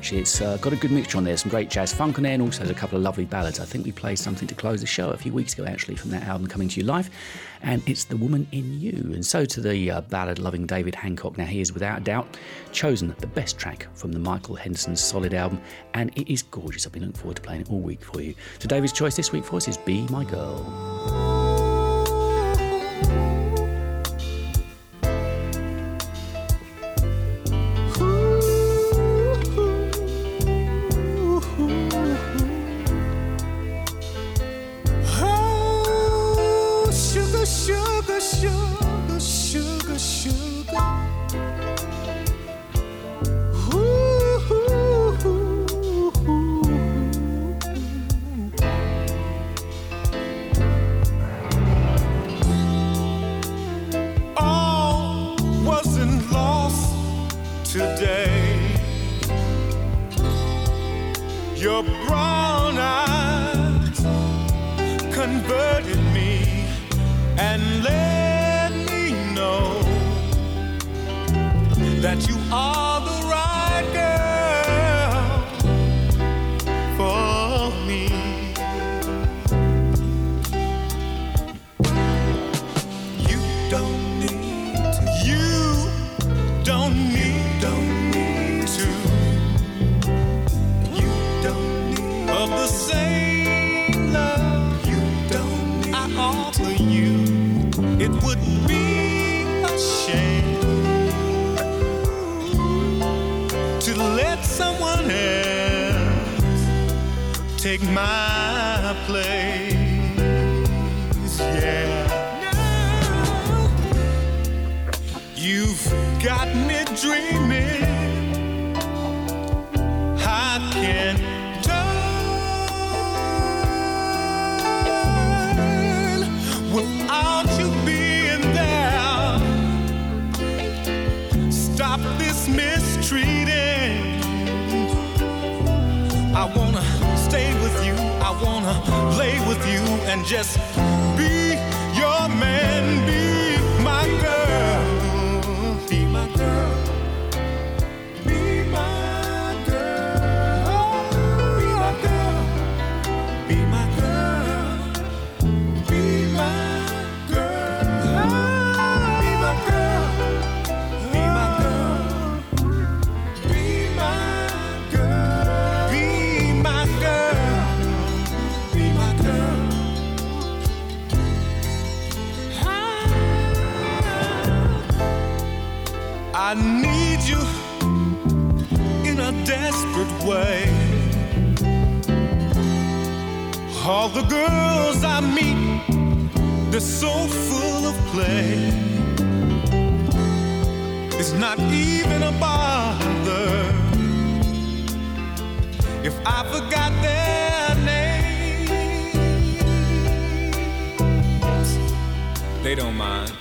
actually. It's uh, got a good mixture on there, some great jazz funk on there, and also has a couple of lovely ballads. I think we played something to close the show a few weeks ago, actually, from that album coming to you live, and it's The Woman in You. And so to the uh, ballad loving David Hancock. Now, he is without doubt chosen the best track from the Michael Henderson Solid album, and it is gorgeous. I've been looking forward to playing it all week for you. So, David's choice this week for us is Be My Girl. converted me and let me know that you are. Take my with you and just way. All the girls I meet, they're so full of play. It's not even a bother if I forgot their names. They don't mind.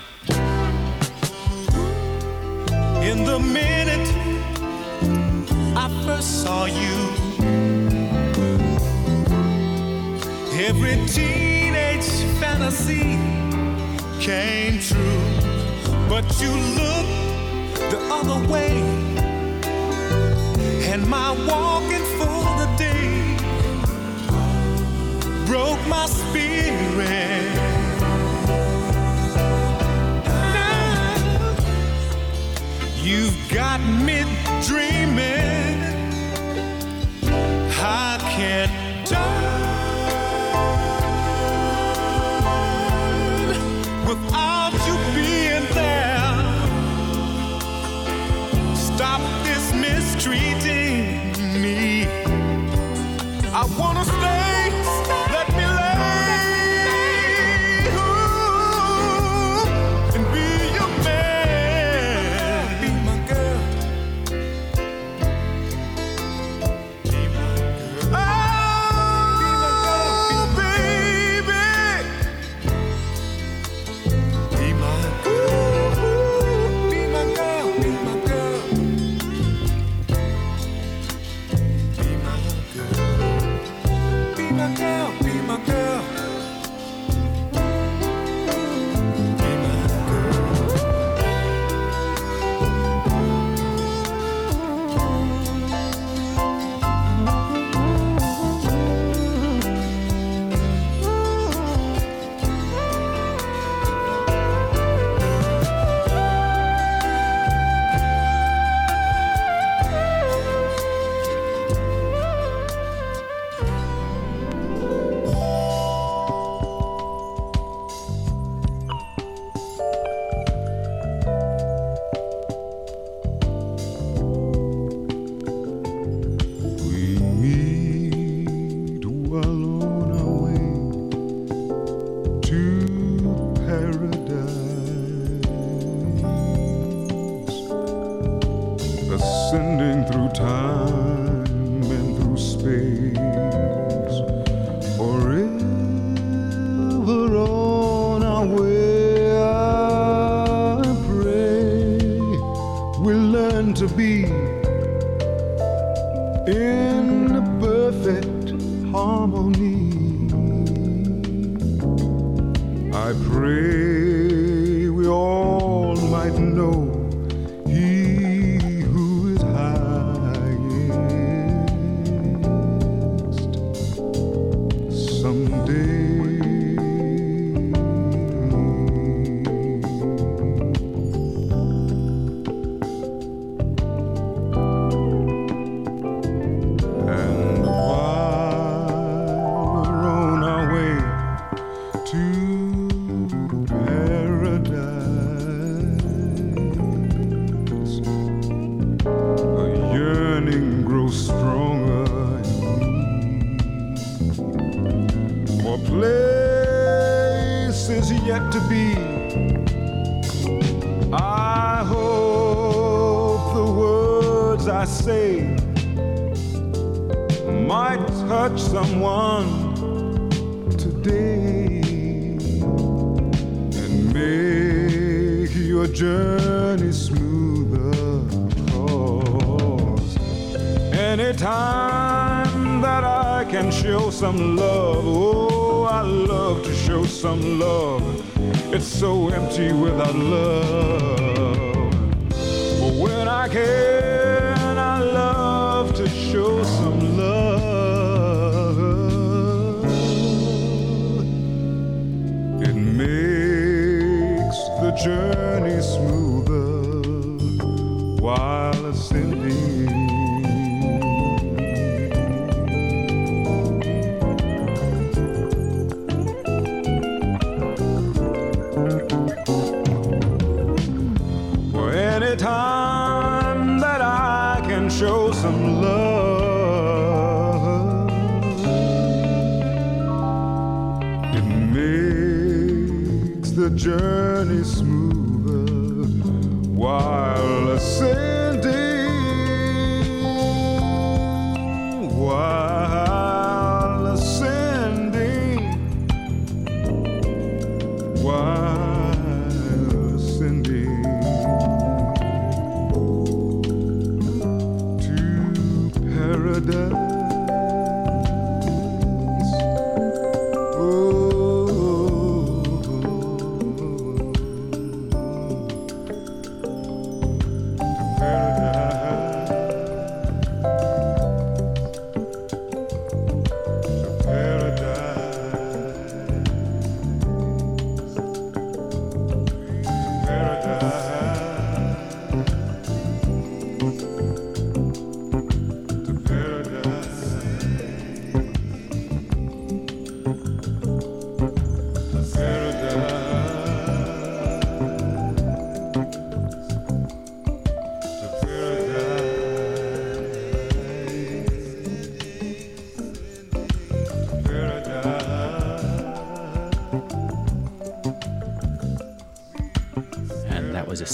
In the minute first saw you. Every teenage fantasy came true, but you looked the other way, and my walking for the day broke my spirit. Now, you've got me dreaming can't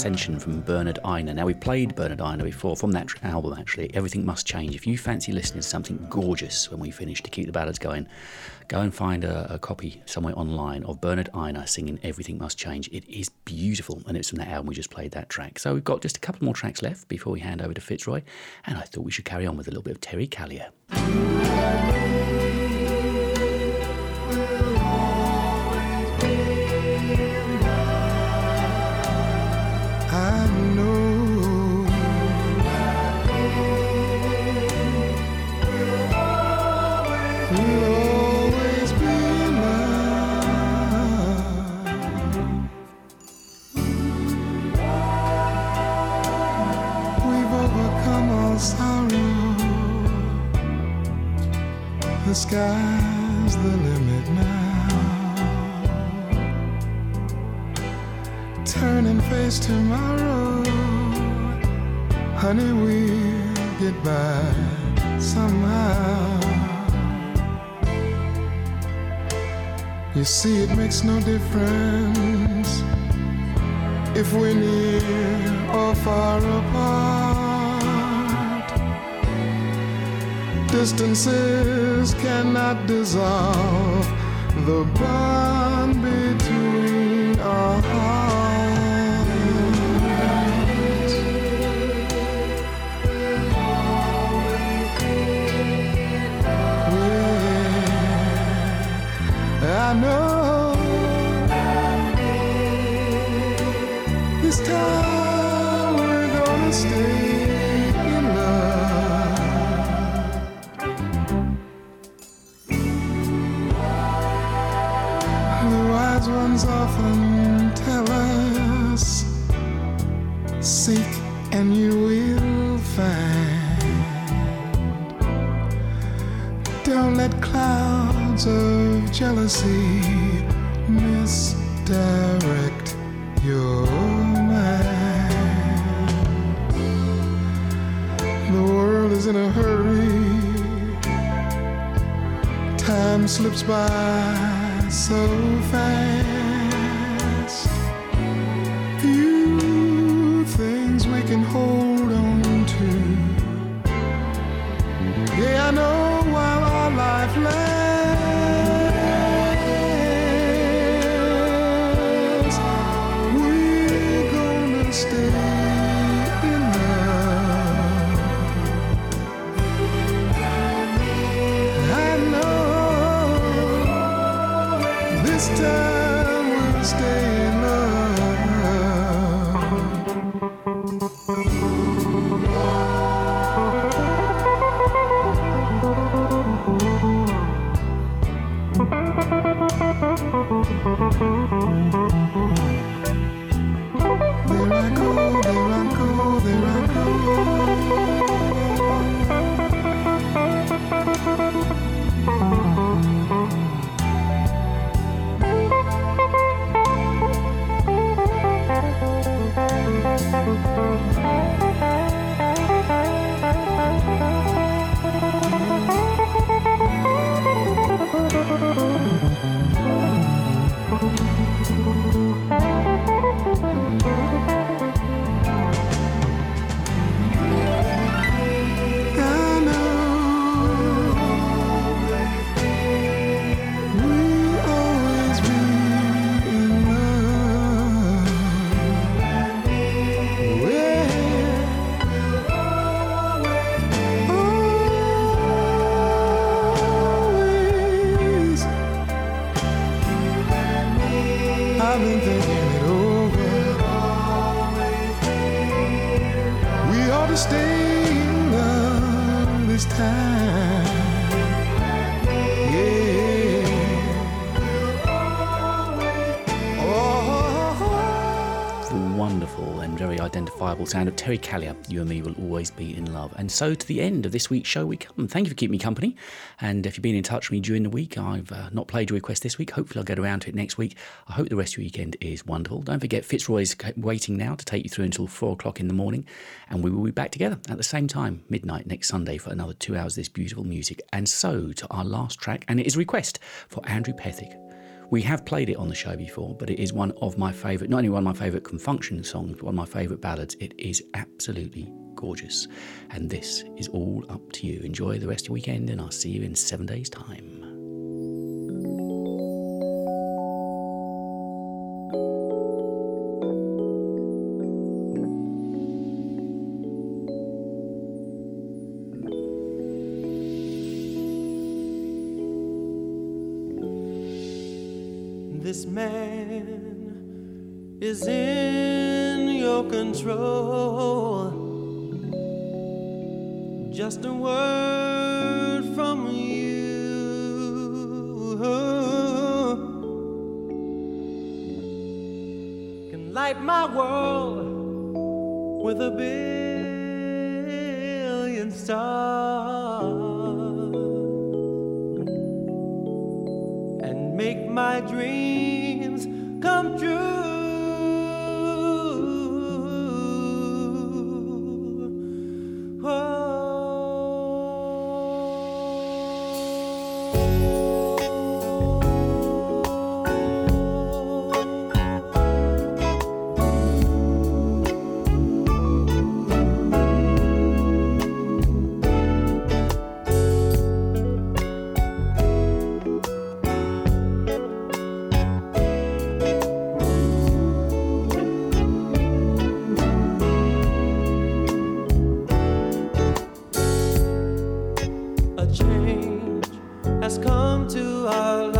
Ascension from Bernard Ighner. Now, we played Bernard Ighner before from that album, actually. Everything Must Change. If you fancy listening to something gorgeous when we finish to keep the ballads going, go and find a, a copy somewhere online of Bernard Ighner singing Everything Must Change. It is beautiful, and it's from that album we just played that track. So we've got just a couple more tracks left before we hand over to Fitzroy, and I thought we should carry on with a little bit of Terry Callier. You see, it makes no difference if we're near or far apart. Distances cannot dissolve the bond I know. Slips by so fast. This time we'll stay sound of Terry Callier. You and me will always be in love. And so to the end of this week's show we come. Thank you for keeping me company. And if you've been in touch with me during the week, I've uh, not played your request this week. Hopefully I'll get around to it next week. I hope the rest of your weekend is wonderful. Don't forget Fitzroy's waiting now to take you through until four o'clock in the morning. And we will be back together at the same time, midnight next Sunday for another two hours of this beautiful music. And so to our last track, and it is request for Andrew Pethick. We have played it on the show before, but it is one of my favourite, not only one of my favourite Con Funk Shun songs, but one of my favourite ballads. It is absolutely gorgeous. And this is all up to you. Enjoy the rest of your weekend, and I'll see you in seven days' time. Is in your control. Just a word from you can light my world with a billion stars. and make my dreams come true. A come to our lives.